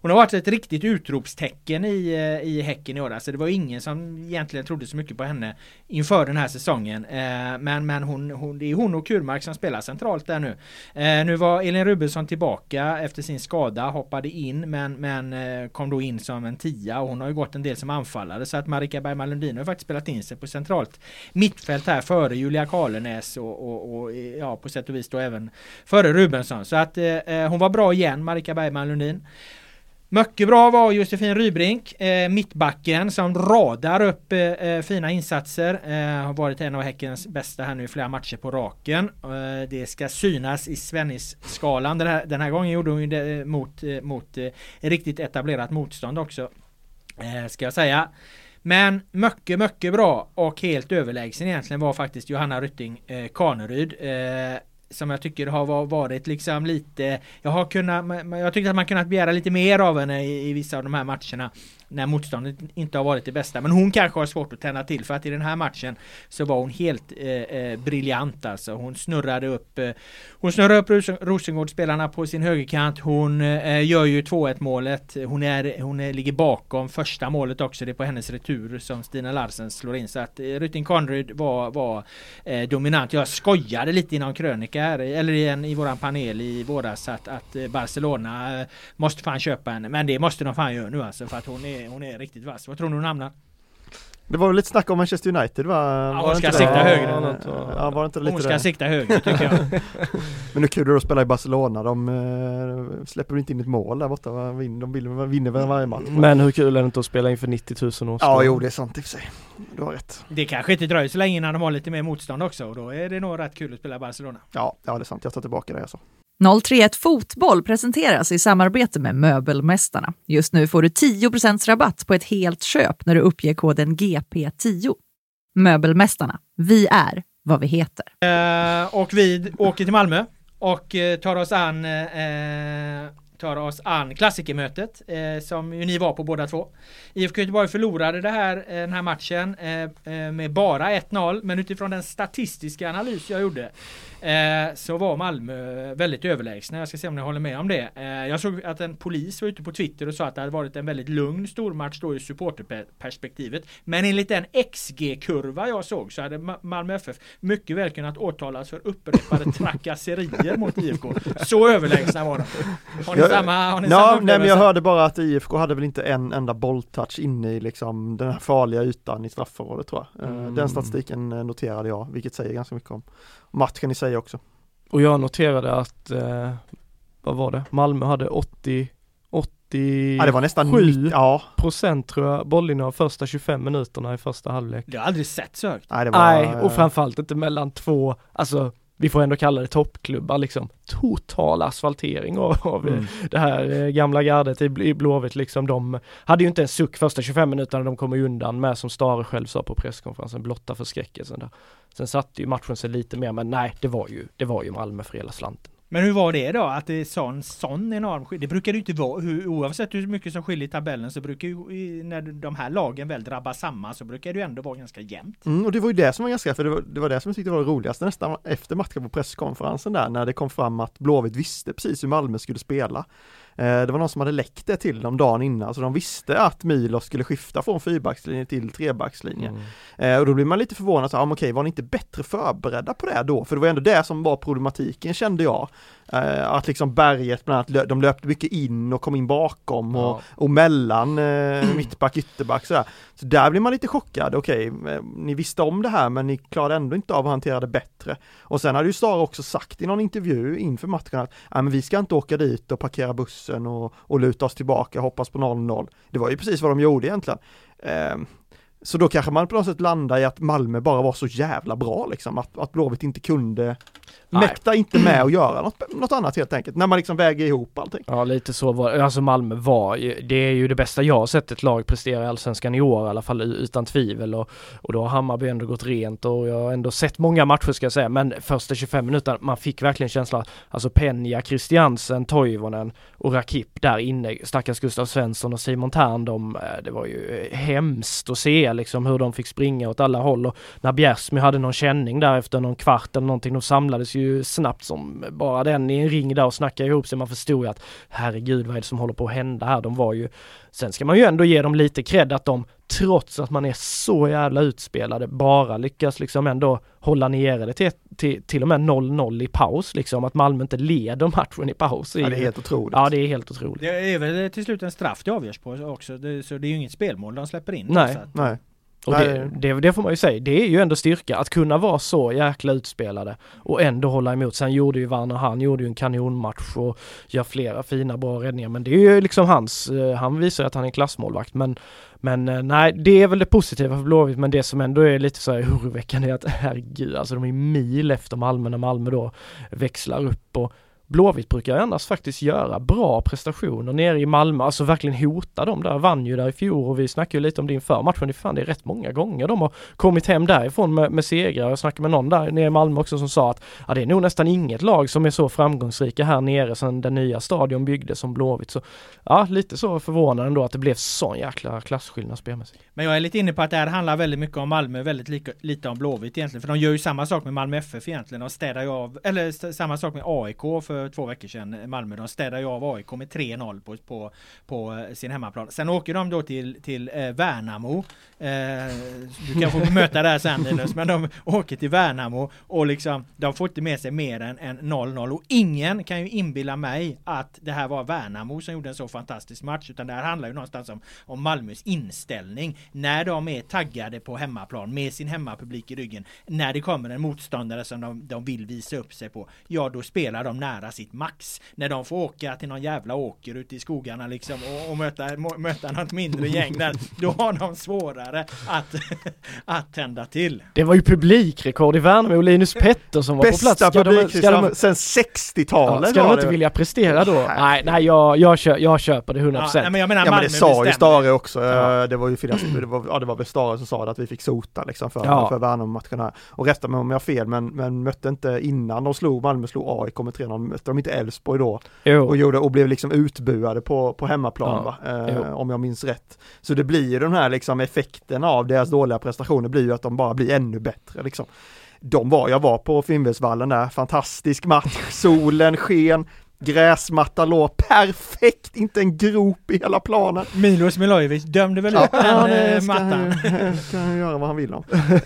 hon har varit ett riktigt utropstecken i, eh, i Häcken i år. Alltså det var ingen som egentligen trodde så mycket på henne inför den här säsongen. Eh, men men hon, hon, det är hon och Kurmark som spelar centralt där nu. Eh, nu var Elin Rubensson tillbaka efter sin skada, hoppade in men, men kom då in som en tia och hon har ju gått en del som anfallare så att Marika Bergman Lundin har faktiskt spelat in sig på centralt mittfält här före Julia Karlenäs och, och, och ja på sätt och vis då även före Rubensson. Så att eh, hon var bra igen, Marika Bergman Lundin. Mycket bra var Josefin Rybrink, eh, mittbacken som radar upp eh, eh fina insatser. Eh, har varit en av Häckens bästa här nu i flera matcher på raken. Eh, det ska synas i Svennis-skalan. Den här, den här gången gjorde hon ju det eh, mot, eh, mot eh, riktigt etablerat motstånd också. Eh, ska jag säga. Men mycket, mycket bra och helt överlägsen egentligen var faktiskt Johanna Rytting eh, Kaneryd. Eh, som jag tycker har varit liksom lite Jag har kunnat Jag tyckte att man kunnat begära lite mer av henne i, i vissa av de här matcherna. När motståndet inte har varit det bästa. Men hon kanske har svårt att tända till för att i den här matchen Så var hon helt eh, eh, briljant alltså. Hon snurrade upp eh, Hon snurrade upp Ros Rosengård-spelarna på sin högerkant. Hon eh, gör ju 2-1 målet Hon, är, hon är, ligger bakom första målet också. Det är på hennes retur som Stina Larsen slår in. Så att eh, Rytting Conrad var, var eh, dominant. Jag skojade lite i någon krönika här Eller i, en, i våran panel i våras att, att eh, Barcelona eh, Måste fan köpa henne. Men det måste de fan göra nu alltså För att hon är, hon är riktigt vass Vad tror ni hon hamnar?
Det var väl lite snack om Manchester United va?
hon
Var det
ska sikta
det?
högre.
Ja, var det inte lite
Hon ska
det?
sikta högre tycker jag (laughs)
Men nu kul att spela i Barcelona, de eh, släpper inte in ett mål där borta, va? De vill, vinner väl varje match
Men hur kul är det inte att spela inför 90 000 års
Ja jo det är sant i och för sig, du har rätt
Det kanske inte dröjer så länge innan de har lite mer motstånd också och då är det nog rätt kul att spela i Barcelona
Ja, ja det är sant, jag tar tillbaka det jag sa
031 Fotboll presenteras i samarbete med Möbelmästarna. Just nu får du 10% rabatt på ett helt köp när du uppger koden GP10. Möbelmästarna, vi är vad vi heter.
Uh, och vi åker till Malmö och eh, tar oss an uh, tar oss an klassikermötet eh, som ju ni var på båda två. IFK Göteborg förlorade det här, eh, den här matchen eh, eh med bara 1-0 men utifrån den statistiska analys jag gjorde eh, så var Malmö väldigt överlägsna. Jag ska se om ni håller med om det. Eh, jag såg att en polis var ute på Twitter och sa att det hade varit en väldigt lugn stormatch då i supporterperspektivet. Men enligt den XG-kurva jag såg så hade Malmö FF mycket väl kunnat åtalas för upprepade trakasserier mot IFK. Så överlägsna var de. Har ni
Jag-
samma, har ni
Ja,
samma
nej men jag hörde bara att IFK hade väl inte en enda bolltouch inne i liksom den här farliga ytan i straffområdet tror jag. Eh,
Mm.
Den statistiken eh, noterade jag, vilket säger ganska mycket om matchen i sig också.
Och jag noterade att, eh, vad var det, Malmö hade 80, 80
Ja det var nästan
sju
90, ja.
procent tror jag, bollinnehav första 25 minuterna i första halvlek.
Det har jag aldrig sett så högt.
Nej, det var,
Nej, och framförallt inte mellan två, alltså vi får ändå kalla det toppklubbar liksom. Total asfaltering av, av
Mm.
det här eh, gamla gardet i, Bl- i Blåvitt liksom. De hade ju inte en suck första 25 minuterna, de kom ju undan med som Stare själv sa på presskonferensen, blotta förskräckelsen där. Sen satte ju matchen sig lite mer, men nej, det var ju, det var ju Malmö för hela slanten.
Men hur var det då? Att det är sån, sån enorm skillnad? Det brukar det ju inte vara. Hur, oavsett hur mycket som skiljer i tabellen så brukar ju när de här lagen väl drabbas samman så brukar det ju ändå vara ganska jämnt.
Mm, och det var ju det som var ganska, för det var det, var det som jag tyckte var det roligaste nästan efter matchen på presskonferensen där när det kom fram att Blåvitt visste precis hur Malmö skulle spela. Eh, det var någon som hade läckt det till dem dagen innan så de visste att Milos skulle skifta från fyrbackslinje till trebackslinje. Mm. Eh, och då blir man lite förvånad, så, ah, okej var ni inte bättre förberedda på det då? För det var ändå det som var problematiken kände jag. Eh, att liksom berget bland annat, de löpte mycket in och kom in bakom och, och mellan eh, mittback, ytterback sådär. Så där blir man lite chockad, okej, okay, ni visste om det här men ni klarade ändå inte av att hantera det bättre. Och sen hade ju Sara också sagt i någon intervju inför matchen att ah, men vi ska inte åka dit och parkera bussen och, och luta oss tillbaka, hoppas på 0-0. Det var ju precis vad de gjorde egentligen. Eh, så då kanske man på något sätt landar i att Malmö bara var så jävla bra liksom, att, att Blåvitt inte kunde mäkta inte med att göra något, något annat helt enkelt, när man liksom väger ihop allting.
Ja lite så var alltså Malmö var det är ju det bästa jag har sett ett lag prestera i Allsvenskan i år i alla fall utan tvivel. Och, och då har Hammarby ändå gått rent och jag har ändå sett många matcher ska jag säga, men första 25 minuterna, man fick verkligen känslan, alltså Penja, Christiansen, Toivonen och Rakip där inne, stackars Gustav Svensson och Simon Tern, de, eh, det var ju hemskt att se liksom hur de fick springa åt alla håll. Och när Bjärsmy hade någon känning där efter någon kvart eller någonting, de samlades ju snabbt som bara den i en ring där och snackade ihop sig. Man förstod ju att herregud vad är det som håller på att hända här? De var ju, sen ska man ju ändå ge dem lite cred att de trots att man är så jävla utspelade bara lyckas liksom ändå hålla nere det till, till, till och med 0-0 i paus liksom, att Malmö inte leder matchen i paus.
Ja, det är helt otroligt.
Ja, det är helt otroligt.
Det är väl till slut en straff det avgörs på också, det, så det är ju inget spelmål de släpper in.
Nej, nej. Och det, det, det, får man ju säga, det är ju ändå styrka att kunna vara så jäkla utspelade och ändå hålla emot. Sen gjorde ju Werner, han gjorde ju en kanonmatch och gör flera fina bra räddningar. Men det är ju liksom hans, eh, han visar att han är klassmålvakt. Men men eh, nej, det är väl det positiva för Blåvitt. Men det som ändå är lite så här oroväckande är att (laughs) herregud alltså de är mil efter Malmö när Malmö då växlar upp och Blåvitt brukar annars faktiskt göra bra prestationer nere i Malmö, alltså verkligen hota dem där, vann ju där i fjol och vi snackade ju lite om det inför matchen, det, fan, det är rätt många gånger de har kommit hem därifrån med, med segrar. Jag snackade med någon där nere i Malmö också som sa att ja, det är nog nästan inget lag som är så framgångsrika här nere sedan den nya stadion byggdes som Blåvitt. Så ja, lite så förvånande ändå att det blev sån jäkla klasskillnad spelmässigt.
Men jag är lite inne på att det här handlar väldigt mycket om Malmö, väldigt lika, lite om Blåvitt egentligen, för de gör ju samma sak med Malmö FF egentligen. De städar ju av, eller samma sak med AIK för för två veckor sedan, Malmö. De städar ju av AIK med 3-0 på, på, på eh, sin hemmaplan. Sen åker de då till, till eh, Värnamo. Eh, du kan få möta här sen Linus, men de åker till Värnamo och liksom de får inte med sig mer än 0-0 och ingen kan ju inbilla mig att det här var Värnamo som gjorde en så fantastisk match utan det här handlar ju någonstans om, om Malmös inställning när de är taggade på hemmaplan med sin hemmapublik i ryggen när det kommer en motståndare som de, de vill visa upp sig på ja då spelar de nära sitt max när de får åka till någon jävla åker ute i skogarna liksom och, och möta, möta något mindre gäng där då har de svårare att, (laughs) att tända till.
Det var ju publikrekord i Värnamo och Linus Pettersson var
Bästa
på plats.
Bästa publikrekord sen 60-talet
ja, Ska de inte vilja prestera då? Nej, nej jag, jag, kö, jag köper det 100%. Ja,
nej, men jag menar
ja, men det sa ju Stare också. Ja. Det var ju (clears throat) det var, ja, det var väl Stare som sa det att vi fick sota liksom för, ja. för Värnamo-matchen här. Och rätta mig om jag har fel men, men mötte inte innan de slog, Malmö slog AIK med 3-0, mötte de inte Elfsborg då? Jo. Och, gjorde, och blev liksom utbuade på, på hemmaplan va? Eh, om jag minns rätt. Så det blir ju den här liksom effekten av deras dåliga prestationer blir ju att de bara blir ännu bättre liksom de var, jag var på Finnvedsvallen där, fantastisk match, (laughs) solen sken, Gräsmatta låg perfekt, inte en grop i hela planen.
Milos Milojevic dömde väl ja, ut den ja, mattan.
kan han göra vad han vill om.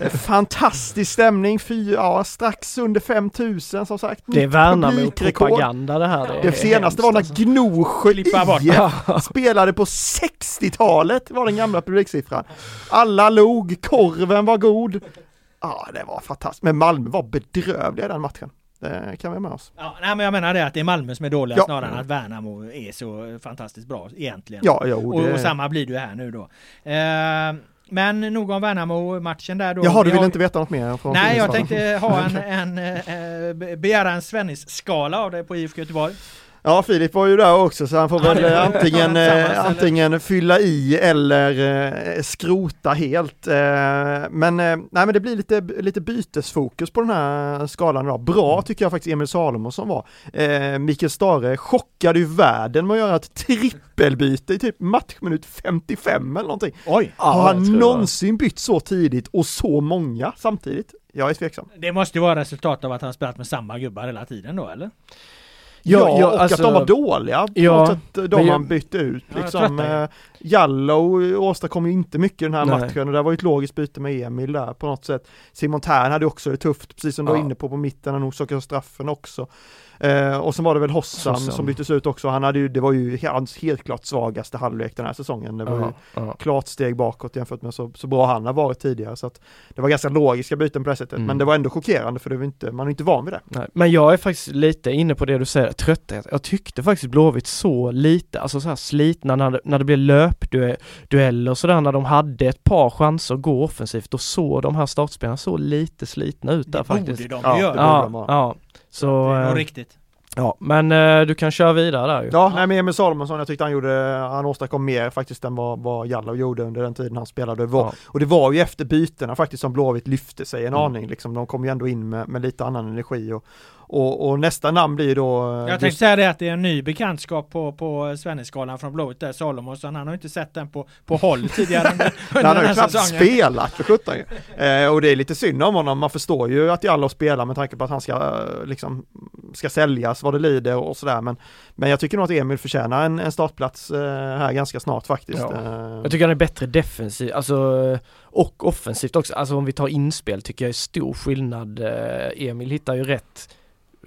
Fantastisk stämning, fyra, ja, strax under 5000 som sagt.
Det är Värnamo-propaganda det här.
Det, det senaste var när Gnosjö IF spelade på 60-talet var den gamla publiksiffran. Alla log, korven var god. Ja, det var fantastiskt. Men Malmö var bedrövliga i den matchen. Det kan vi med oss.
Ja, nej, men jag menar det att det är Malmö som är dåliga ja. snarare än att Värnamo är så fantastiskt bra egentligen.
Ja, jo,
det... och, och samma blir det här nu då. Eh, men nog om Värnamo-matchen där då.
Jaha, du vill har... inte veta något mer?
Från Nej, jag tänkte ha en, en, (laughs) en, eh, begära en Svennis-skala av dig på IFK Göteborg.
Ja, Filip var ju där också så han får väl
var-
antingen, eh, antingen fylla i eller eh, skrota helt. Eh, men, eh, nej, men det blir lite, lite bytesfokus på den här skalan idag. Bra tycker jag faktiskt Emil Salomonsson var. Eh, Mikael Stare chockade ju världen med att göra ett trippelbyte i typ matchminut 55 eller någonting.
Oj!
Har
jag
han någonsin bytt så tidigt och så många samtidigt? Jag är tveksam.
Det måste ju vara resultat av att han spelat med samma gubbar hela tiden då eller?
Ja,
Ja, ja,
och
alltså-
att de var dåliga
Ja,
sätt, de
jag-
man bytte ut
Ja,
liksom.
fattar.
Eh, Jallow åstadkom ju inte mycket i den här
Nej.
matchen och det var ju ett logiskt byte med Emil där på något sätt. Simon Tern hade också det tufft, precis som du var
Ja.
inne på på mitten, han orsakade straffen också. Eh, och sen var det väl Hossam
Hossam.
som byttes ut också, han hade ju, det var ju hans helt klart svagaste halvlek den här säsongen. Det var ju
Ja, ja.
klart steg bakåt jämfört med så, så bra han har varit tidigare så att det var ganska logiska byten på det sättet,
Mm.
men det var ändå chockerande för det var inte, man är inte van vid det.
Nej, men jag är faktiskt lite inne på det du säger, trötthet. Jag tyckte faktiskt Blåvitt så lite, alltså så här slitna när det, när det blev löpdueller och sådär, när de hade ett par chanser att gå offensivt, då såg de här startspelarna så lite slitna ut där
Det
faktiskt.
borde de
Ja,
ju
det
göra.
borde
Ja, ja. Så,
det är nog
eh,
riktigt.
ja, men eh, du kan köra vidare där ju.
Ja, nej men Emil Salomonsson, jag tyckte han gjorde, han åstadkom mer faktiskt än vad, vad Jallow gjorde under den tiden han spelade. Det var,
Ja.
Och det var ju efter bytena faktiskt som Blåvitt lyfte sig en
Mm.
aning liksom. De kom ju ändå in med, med lite annan energi och, och, och nästa namn blir då eh,
Jag tänkte säga det att det är en ny bekantskap på, på Svenneskalan från Blåvitt där, Salomonsson. Han har ju inte sett den på, på håll tidigare under, (laughs) under
Han har ju knappt
säsongen.
spelat för sjutton ju. eh, Och det är lite synd om honom, man förstår ju att Jallow spelar med tanke på att han ska eh, liksom ska säljas vad det lider och sådär men Men jag tycker nog att Emil förtjänar en, en startplats eh, här ganska snart faktiskt.
Ja.
Eh,
Jag tycker han är bättre defensiv, alltså och offensivt också. Alltså om vi tar inspel tycker jag är stor skillnad. Eh, Emil hittar ju rätt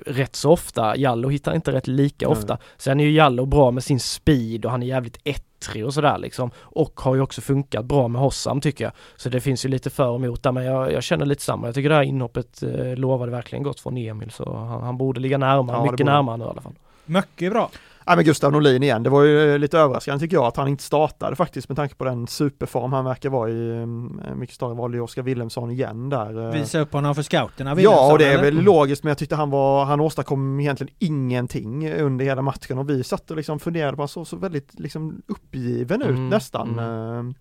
rätt så ofta. Jallo hittar inte rätt lika
Nej.
ofta. Sen är ju Jallo bra med sin speed och han är jävligt ettrig och sådär liksom. Och har ju också funkat bra med Hossam tycker jag. Så det finns ju lite för och emot där men jag, jag känner lite samma. Jag tycker det här inhoppet eh, lovade verkligen gott från Emil så han, han borde ligga närmare,
Ja,
mycket
borde
närmare nu i alla fall.
Mycket bra.
Ja men Gustav Norlin igen, det var ju lite överraskande tycker jag att han inte startade faktiskt med tanke på den superform han verkar vara i. eh, Mycket större valde ju Oskar Wilhelmsson igen där. eh.
Visa upp honom för scouterna.
Ja och det är
eller?
väl logiskt men jag tyckte han var, han åstadkom egentligen ingenting under hela matchen och vi satt och liksom funderade på, han såg så väldigt liksom uppgiven ut
Mm,
nästan.
mm.
eh,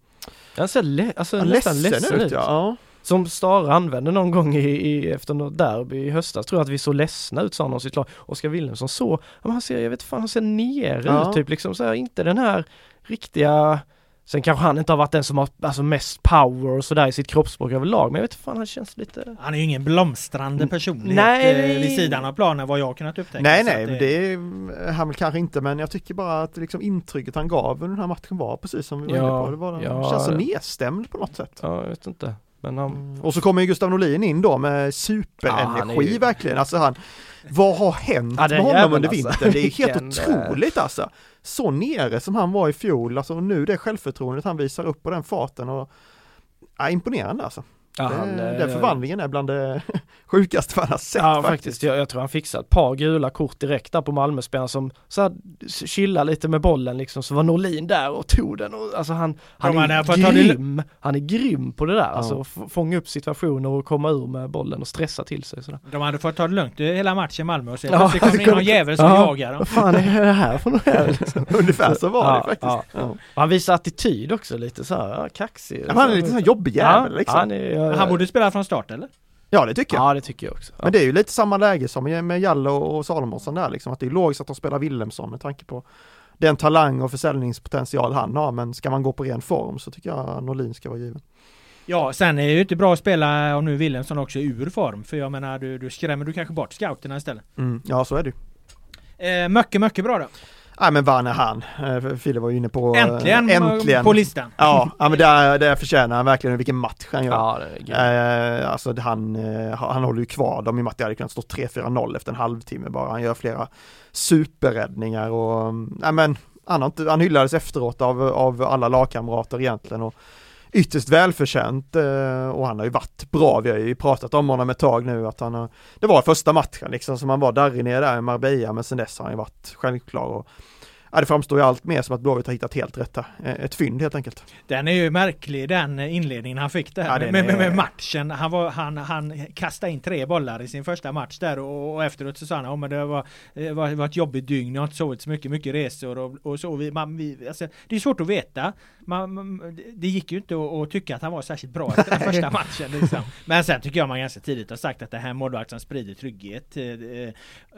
Han ser le- alltså, nästan
ledsen,
ledsen
ut ja. ja.
Som Stara använde någon gång i, i, efter något derby i höstas, tror jag att vi såg ledsna ut sa om sitt lag. Oskar Wilhelmsson så, ja, men han ser, jag vet fan, han ser nere
Ja.
ut typ liksom så här, inte den här riktiga Sen kanske han inte har varit den som har alltså mest power och sådär i sitt kroppsspråk överlag, men jag vet fan han känns lite
Han är ju ingen blomstrande personlighet
Nej,
eh, vid sidan av planen vad jag har kunnat upptäcka.
Nej nej, men det är han väl kanske inte men jag tycker bara att liksom intrycket han gav under den här matchen var precis som vi var
Ja,
inne på. Det var,
ja.
känns så nedstämd på något sätt.
Ja, jag vet inte. Men han,
Mm. Och så kommer ju Gustav Norlin in då med superenergi
Ja, ju-
verkligen. Alltså han, vad har hänt
Ja,
med honom under
alltså.
vintern? Det är (laughs) helt otroligt alltså. Så nere som han var i fjol, alltså och nu det självförtroendet han visar upp på den farten och ja, imponerande alltså.
Ja,
det,
han, eh,
den förvandlingen är bland det (laughs) sjukaste man har sett
Ja
faktiskt.
faktiskt, jag, jag tror han fixar ett par gula kort direkt där på Malmöspelaren som så här chillar lite med bollen liksom, så var Norlin där och tog den och alltså han, han
man
är
ta det-
grym, han är grym på det där, alltså
Ja.
f- fånga upp situationer och komma ur med bollen och stressa till sig sådär.
De hade fått ta det lugnt hela matchen i Malmö och se
Ja,
det in någon jävel som
Ja.
jagar dem.
Vad fan är det här för något här liksom? (laughs)
Ungefär så var
Ja,
det faktiskt.
ja.
Ja.
Han visar attityd också lite så här, ja, kaxig.
Ja, han är lite sån här jobbig jävel liksom.
Han
borde spela från start eller?
Ja det tycker jag.
Ja det tycker jag också. Ja.
Men det är ju lite samma läge som med Jallo och Salomonsson där liksom, att det är logiskt att de spelar Wilhelmsson med tanke på den talang och försäljningspotential han har, men ska man gå på ren form så tycker jag Norlin ska vara given.
Ja, sen är det ju inte bra att spela om nu Wilhelmsson också är ur form. För jag menar, du, du skrämmer du kanske bort scouterna istället.
Mm, ja så är det ju.
Eh, mycket, mycket bra då.
Nej men Vanne han, eh, Fille var ju inne på eh,
Äntligen,
äntligen.
på listan.
Ja, ja men där, där förtjänar han verkligen vilken match han gör.
Ja, det är.
Eh, alltså det- han, eh, han håller ju kvar dem i matchen, det hade kunnat stå 3-4-0 efter en halvtimme bara. Han gör flera superräddningar och, mm, nej men han, inte, han hyllades efteråt av, av alla lagkamrater egentligen och ytterst välförtjänt eh, och han har ju varit bra. Vi har ju pratat om honom ett tag nu att han har, det var första matchen liksom som han var darrig ner där i Marbella men sen dess har han ju varit självklar och ja, det framstår ju allt mer som att Blåvitt har hittat helt rätt här. Eh, ett fynd helt enkelt.
Den är ju märklig den inledningen han fick där ja, med, med, med, matchen. Han, var, han, han kastade in tre bollar i sin första match där och, och efteråt så sa han att oh, det var, var, var ett jobbigt dygn, jag har inte sovit så mycket, mycket resor och, och så. Vi, man, vi, alltså, det är svårt att veta. Man, man, det gick ju inte att, att, tycka att han var särskilt bra efter den (laughs) första matchen. Liksom. Men sen tycker jag man ganska tidigt har sagt att det här är en målvakt som sprider trygghet. Eh, eh,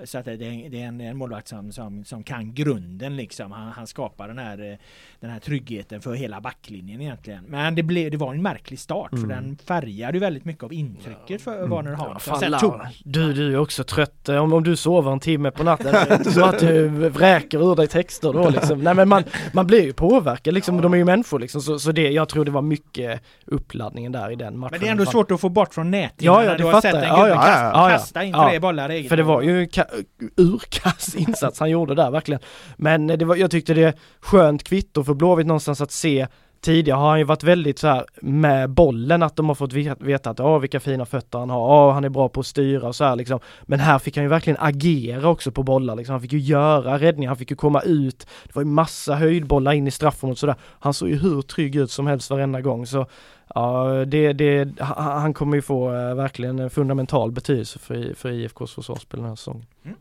så att det är, det är en, en målvakt som, som, som kan grunden liksom. Han, han skapar den här, eh, den här tryggheten för hela backlinjen egentligen. Men det, blev, det var en märklig start mm. för den färgade väldigt mycket av intrycket för mm. Warner Hansson.
Ja, tog... Du, du är också trött. Om, om du sover en timme på natten, (laughs) så att du vräker ur dig texter då liksom. Nej men man, man blir ju påverkad liksom. De är ju människor liksom. Så, så det, jag tror det var mycket uppladdningen där i den matchen.
Men det är ändå svårt att få bort från nätet.
Ja, ja,
du
har
sett en
ja,
ja, kasta, ja, kasta in tre bollar eget.
För det var ju (laughs) urkass insats han gjorde där verkligen. Men det var, jag tyckte det skönt kvitto för Blåvitt någonstans att se Tidigare har han ju varit väldigt så här med bollen, att de har fått veta att åh vilka fina fötter han har, åh han är bra på att styra och så här liksom. Men här fick han ju verkligen agera också på bollar liksom. Han fick ju göra räddningar, han fick ju komma ut. Det var ju massa höjdbollar in i straffområdet sådär. Han såg ju hur trygg ut som helst varenda gång så ja, det, det, han kommer ju få äh, verkligen en fundamental betydelse för, för IFKs försvarsspel den här säsongen. Mm.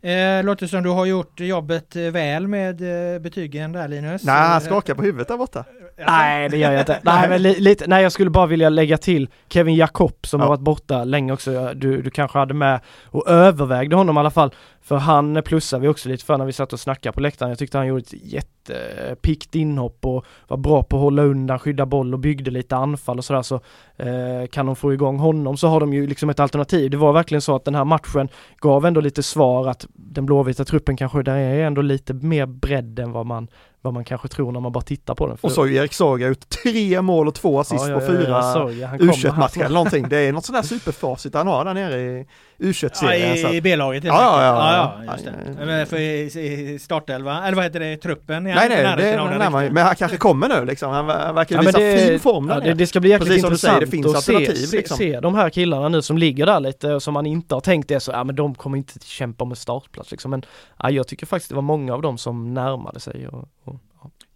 Eh, låter som du har gjort jobbet eh, väl med eh, betygen där Linus.
Nej, han skakar på huvudet där borta. (laughs)
Nej, det gör jag inte. Nej, men li, lite, nej, jag skulle bara vilja lägga till Kevin Jakob som ja. har varit borta länge också. Du, du kanske hade med och övervägde honom i alla fall. För han plussade vi också lite för när vi satt och snackade på läktaren. Jag tyckte han gjorde ett jättepickt inhopp och var bra på att hålla undan, skydda boll och byggde lite anfall och sådär. Så eh, kan de få igång honom så har de ju liksom ett alternativ. Det var verkligen så att den här matchen gav ändå lite svar att den blåvita truppen kanske, där är ändå lite mer bredd än vad man vad man kanske tror när man bara tittar på den.
För... Och så Erik Saga ut tre mål och två assist ja, ja, på fyra ja, u matcher eller någonting. Det är något sånt där superfacit han har där nere i u serien
Ja, i, i B-laget helt
ja, ja, ja,
ja, just det. För i, startelva, eller vad heter det, truppen?
Nej, nej, det är närmare, men han kanske kommer nu liksom. Han verkar ja, visa det, fin form där
det, det, ska bli jäkligt Precis intressant säger, det finns att se, se, liksom. se de här killarna nu som ligger där lite och som man inte har tänkt det så, ja men de kommer inte kämpa med startplats liksom. Men ja, jag tycker faktiskt det var många av dem som närmade sig och, och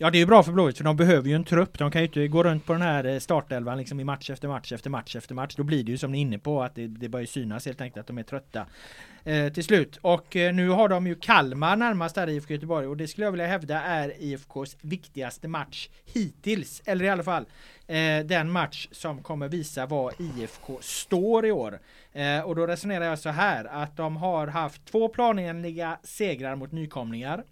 Ja det är ju bra för Blåvitt för de behöver ju en trupp. De kan ju inte gå runt på den här eh, startelvan liksom i match efter match efter match efter match. Då blir det ju som ni är inne på att det, det börjar synas helt enkelt att de är trötta eh, till slut. Och eh, nu har de ju Kalmar närmast där IFK Göteborg och det skulle jag vilja hävda är IFKs viktigaste match hittills. Eller i alla fall eh, den match som kommer visa var IFK står i år. Eh, och då resonerar jag så här att de har haft två planenliga segrar mot nykomlingar.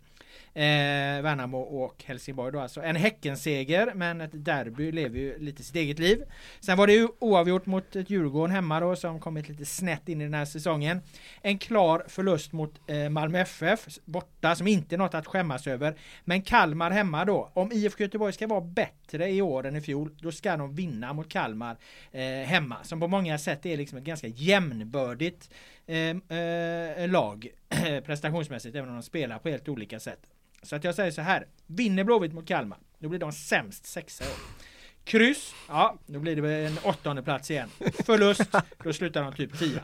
Eh, Värnamo och Helsingborg då alltså. En Häckenseger, men ett derby lever ju lite sitt eget liv. Sen var det ju oavgjort mot ett Djurgården hemma då som kommit lite snett in i den här säsongen. En klar förlust mot eh, Malmö FF borta som inte är något att skämmas över. Men Kalmar hemma då. Om IFK Göteborg ska vara bättre i år än i fjol, då ska de vinna mot Kalmar eh, hemma. Som på många sätt är liksom ett ganska jämnbördigt eh, eh, lag (clears throat) prestationsmässigt, även om de spelar på helt olika sätt. Så att jag säger så här. Vinner Blåvitt mot Kalmar, då blir de sämst sexa år. Kryss, ja, då blir det en åttonde plats igen. Förlust, då slutar de typ tia.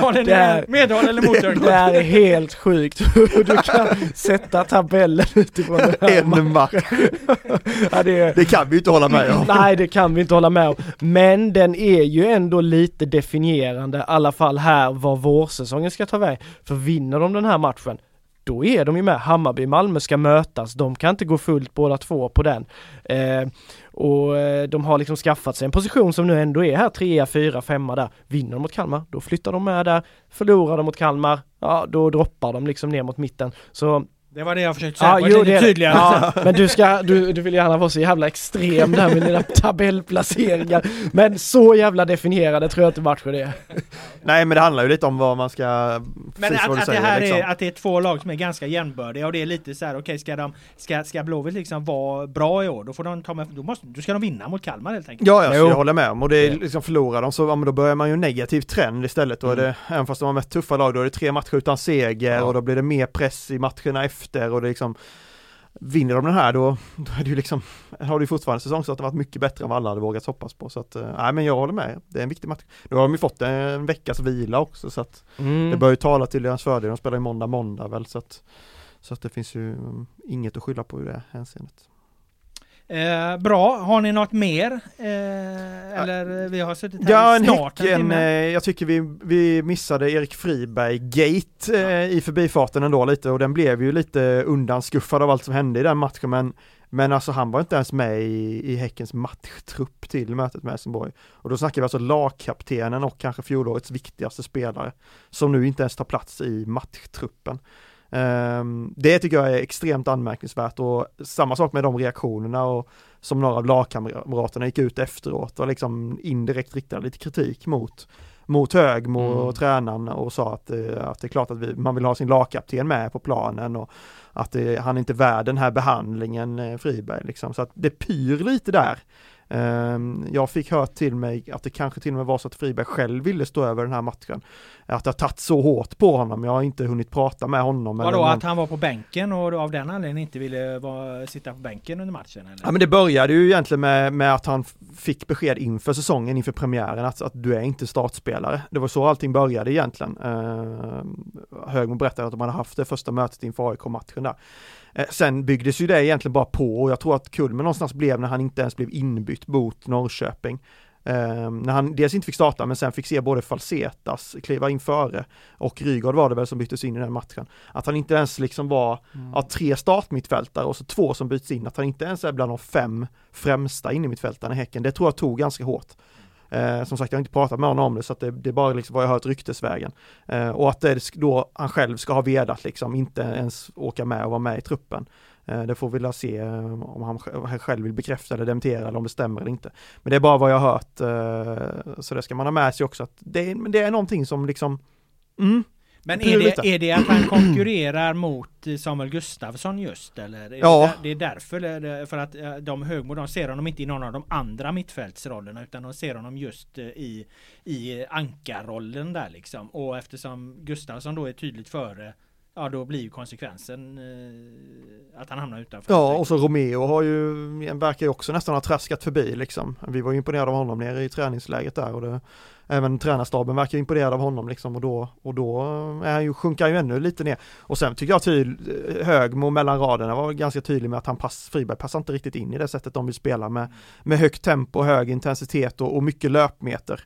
Har ni är, medhåll eller mothugg?
Det här är helt sjukt hur (laughs) du kan sätta tabellen utifrån den här
En match. (laughs) ja, det, det, kan vi inte hålla med om.
Nej, det kan vi inte hålla med om. Men den är ju ändå lite definierande, i alla fall här, vad vårsäsongen ska ta väg. För vinner de den här matchen, då är de ju med. Hammarby Malmö ska mötas, de kan inte gå fullt båda två på den. Eh, och eh, de har liksom skaffat sig en position som nu ändå är här, trea, fyra, femma där. Vinner de mot Kalmar, då flyttar de med där. Förlorar de mot Kalmar, ja då droppar de liksom ner mot mitten. Så
det var det jag försökte säga, ja, jo, lite tydligare.
Ja, (laughs) men du ska, du, du vill gärna vara så jävla extrem där med dina tabellplaceringar. Men så jävla definierade tror jag inte matchen är. (laughs)
Nej men det handlar ju lite om vad man ska...
Men att, att säger, det här liksom. är, att det är två lag som är ganska jämnbördiga och det är lite så här, okej okay, ska de, ska, ska Blåvitt liksom vara bra i år, då får de ta med, då måste, då ska de vinna mot Kalmar helt enkelt.
Ja, ja jag håller med om och det är liksom förlorar de så, ja, men då börjar man ju en negativ trend istället. Då är mm. det, även fast de har mest tuffa lag, då är det tre matcher utan seger ja. och då blir det mer press i matcherna efter och det liksom Vinner de den här då, då är det ju liksom, har det ju fortfarande säsongstarten varit mycket bättre än vad alla hade vågat hoppas på så att, eh, nej men jag håller med, det är en viktig match. Nu har de ju fått en veckas vila också så att mm. det bör ju tala till deras fördel, de spelar ju måndag, måndag väl så att Så att det finns ju mm, inget att skylla på i det hänseendet.
Eh, bra, har ni något mer? Eh, eller vi har suttit här
Ja,
i
en
snart en
häcken,
timme.
eh, jag tycker vi, vi missade Erik Friberg Gate eh, i förbifarten ändå lite och den blev ju lite undanskuffad av allt som hände i den matchen men men alltså han var inte ens med i, i Häckens matchtrupp till mötet med Helsingborg. Och då snackar vi alltså lagkaptenen och kanske fjolårets viktigaste spelare som nu inte ens tar plats i matchtruppen. Ehm, det tycker jag är extremt anmärkningsvärt och samma sak med de reaktionerna och som några av lagkamraterna gick ut efteråt och liksom indirekt riktade lite kritik mot mot Högmo och
Mm.
tränaren och sa att, eh, att det är klart att vi, man vill ha sin lagkapten med på planen och att det, han är inte värd den här behandlingen eh, Friberg liksom. Så att det pyr lite där. Ehm, Jag fick hört till mig att det kanske till och med var så att Friberg själv ville stå över den här matchen. Att det har tagit så hårt på honom, jag har inte hunnit prata med honom.
Vadå,
någon-
att han var på bänken och av den anledningen inte ville vara, sitta på bänken under matchen? Eller?
Ja men det började ju egentligen med, med att han fick besked inför säsongen, inför premiären, att, att du är inte startspelare. Det var så allting började egentligen. Uh, Högmo berättade att de hade haft det första mötet inför AIK-matchen där. Eh, sen byggdes ju det egentligen bara på och jag tror att kulmen någonstans blev när han inte ens blev inbytt mot Norrköping. Eh, när han dels inte fick starta men sen fick se både Falsetas kliva in före och Rygaard var det väl som byttes in i den matchen. Att han inte ens liksom var ja, tre startmittfältare och så två som byts in, att han inte ens är bland de fem främsta innermittfältarna i Häcken, det tror jag tog ganska hårt. Eh, som sagt, jag har inte pratat med honom om det så att det, det är bara liksom vad jag har hört ryktesvägen. Eh, och att det då han själv ska ha velat liksom inte ens åka med och vara med i truppen. Eh, det får vi väl se eh, om han han själv vill bekräfta eller dementera eller om det stämmer eller inte. Men det är bara vad jag har hört, eh, så det ska man ha med sig också att det är, det är någonting som liksom, mm,
men är det, är det att han konkurrerar mot eh, Samuel Gustafsson just eller?
Ja.
Det, är därför, för att eh, de Högmo, de ser honom inte i någon av de andra mittfältsrollerna utan de ser honom just eh, i, i ankarrollen där liksom. Och eftersom Gustafsson då är tydligt före Ja då blir ju konsekvensen eh, att han hamnar utanför.
Ja, och så Romeo har ju, verkar ju också nästan ha traskat förbi liksom. Vi var ju imponerade av honom nere i träningsläget där och det, även tränarstaben verkar imponerad av honom liksom och då, och då är han ju, sjunker ju ännu lite ner. Och sen tycker jag tydlig, Högmo mellan raderna var ganska tydlig med att han pass, Friberg passar inte riktigt in i det sättet de vill spela med, med högt tempo, hög intensitet och, och mycket löpmeter.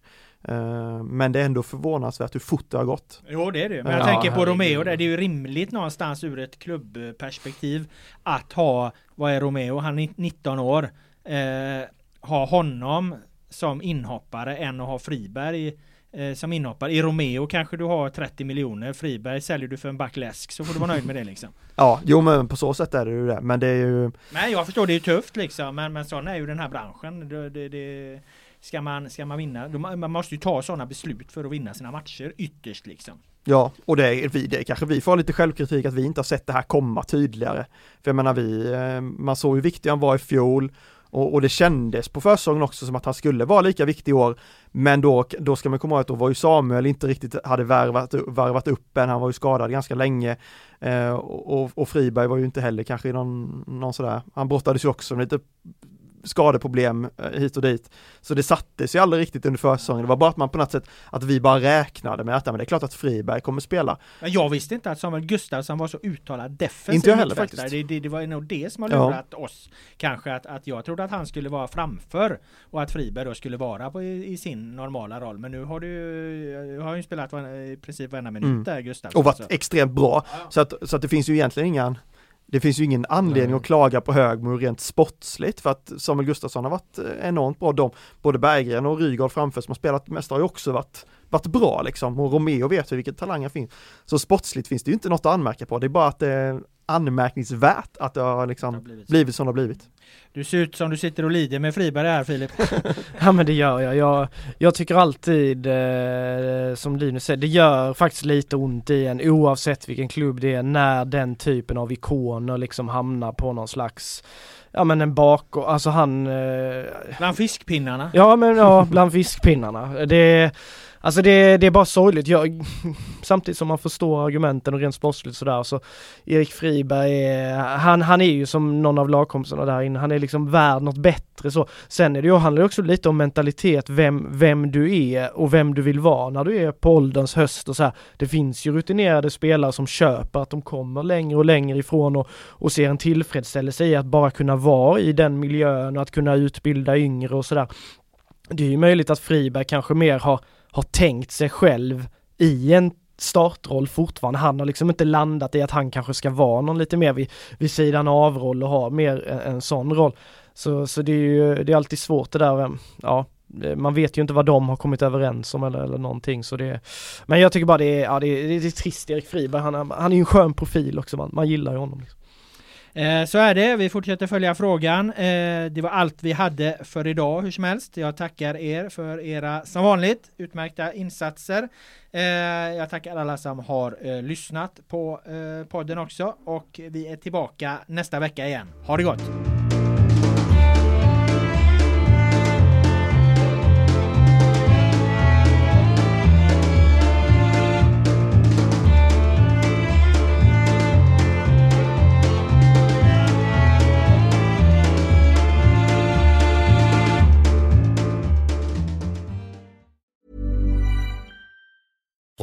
Eh, Men det är ändå förvånansvärt hur fort det har gått.
Jo det är det. Men jag
Ja,
tänker på. Romeo där. Det är ju rimligt någonstans ur ett klubbperspektiv att ha, vad är Romeo? Han är 19 år. Eh, ha honom som inhoppare än att ha Friberg eh, som inhoppare. I Romeo kanske du har 30 miljoner. Friberg säljer du för en back läsk så får du vara nöjd med det liksom. (laughs)
Ja, jo men på så sätt är det ju det. Men det är ju,
Men jag förstår det är ju tufft liksom. Men, men sån är ju den här branschen. Det, det, det, ska, man, ska man vinna, man måste ju ta sådana beslut för att vinna sina matcher ytterst liksom.
Ja, och det är vi, det är kanske vi får ha lite självkritik att vi inte har sett det här komma tydligare. För jag menar vi, eh, man såg hur viktig han var i fjol och, och det kändes på försäsongen också som att han skulle vara lika viktig i år. Men då, då ska man komma ihåg att då var ju Samuel inte riktigt hade värvat, värvat upp än, han var ju skadad ganska länge. Eh, och, och Friberg var ju inte heller kanske i någon, någon sådär, han brottades ju också med lite skadeproblem eh, hit och dit. Så det sattes ju aldrig riktigt under försäsongen, det var bara att man på något sätt, att vi bara räknade med att ja, men det är klart att Friberg kommer spela.
Men jag visste inte att Samuel Gustafsson var så uttalad defensiv
Inte jag heller faktiskt.
Det, det, det var nog det som har
Ja.
lurat oss. Kanske att, att jag trodde att han skulle vara framför och att Friberg då skulle vara på, i, i sin normala roll. Men nu har du ju, har ju spelat i princip varenda minut
Mm.
där Gustafsson.
och varit extremt bra. Så att, så att det finns ju egentligen ingen det finns ju ingen anledning
Nej.
att klaga på Högmo rent sportsligt för att Samuel Gustafsson har varit eh, enormt bra. De, både Berggren och Rygaard framför som har spelat mest har ju också varit, varit bra liksom och Romeo vet ju vilken talang han finns. Så sportsligt finns det ju inte något att anmärka på. Det är bara att det är anmärkningsvärt att det har
Det har
liksom
blivit så.
blivit som det har blivit.
Du ser ut som du sitter och lider med Friberg här Filip. (laughs) (laughs)
Ja men det gör jag. Jag, jag tycker alltid, eh, som Linus säger, det gör faktiskt lite ont i en oavsett vilken klubb det är när den typen av ikoner liksom hamnar på någon slags, ja men en bak alltså han, eh,
Bland fiskpinnarna.
ja men ja, bland fiskpinnarna. Det Alltså det, det är bara sorgligt. Jag, (laughs) samtidigt som man förstår argumenten och rent sportsligt sådär så Erik Friberg, är, han, han är ju som någon av lagkompisarna där inne, han är liksom värd något bättre så. Sen är det ju, handlar det också lite om mentalitet, vem, vem du är och vem du vill vara när du är på ålderns höst och så här. Det finns ju rutinerade spelare som köper att de kommer längre och längre ifrån och, och ser en tillfredsställelse i att bara kunna vara i den miljön och att kunna utbilda yngre och sådär. Det är ju möjligt att Friberg kanske mer har har tänkt sig själv i en startroll fortfarande. Han har liksom inte landat i att han kanske ska vara någon lite mer vid, vid sidan av roll och ha mer en, en sån roll. Så, så det är ju, det är alltid svårt det där, ja, man vet ju inte vad de har kommit överens om eller, eller någonting så det Men jag tycker bara det är, ja det är, det är trist Erik Friberg, han, han är ju en skön profil också, man, man gillar ju honom. Liksom.
Eh, så är det, vi fortsätter följa frågan. Eh, det var allt vi hade för idag hur som helst. Jag tackar er för era, som vanligt, utmärkta insatser. Eh, jag tackar alla som har eh, lyssnat på eh, podden också och vi är tillbaka nästa vecka igen. Ha det gott!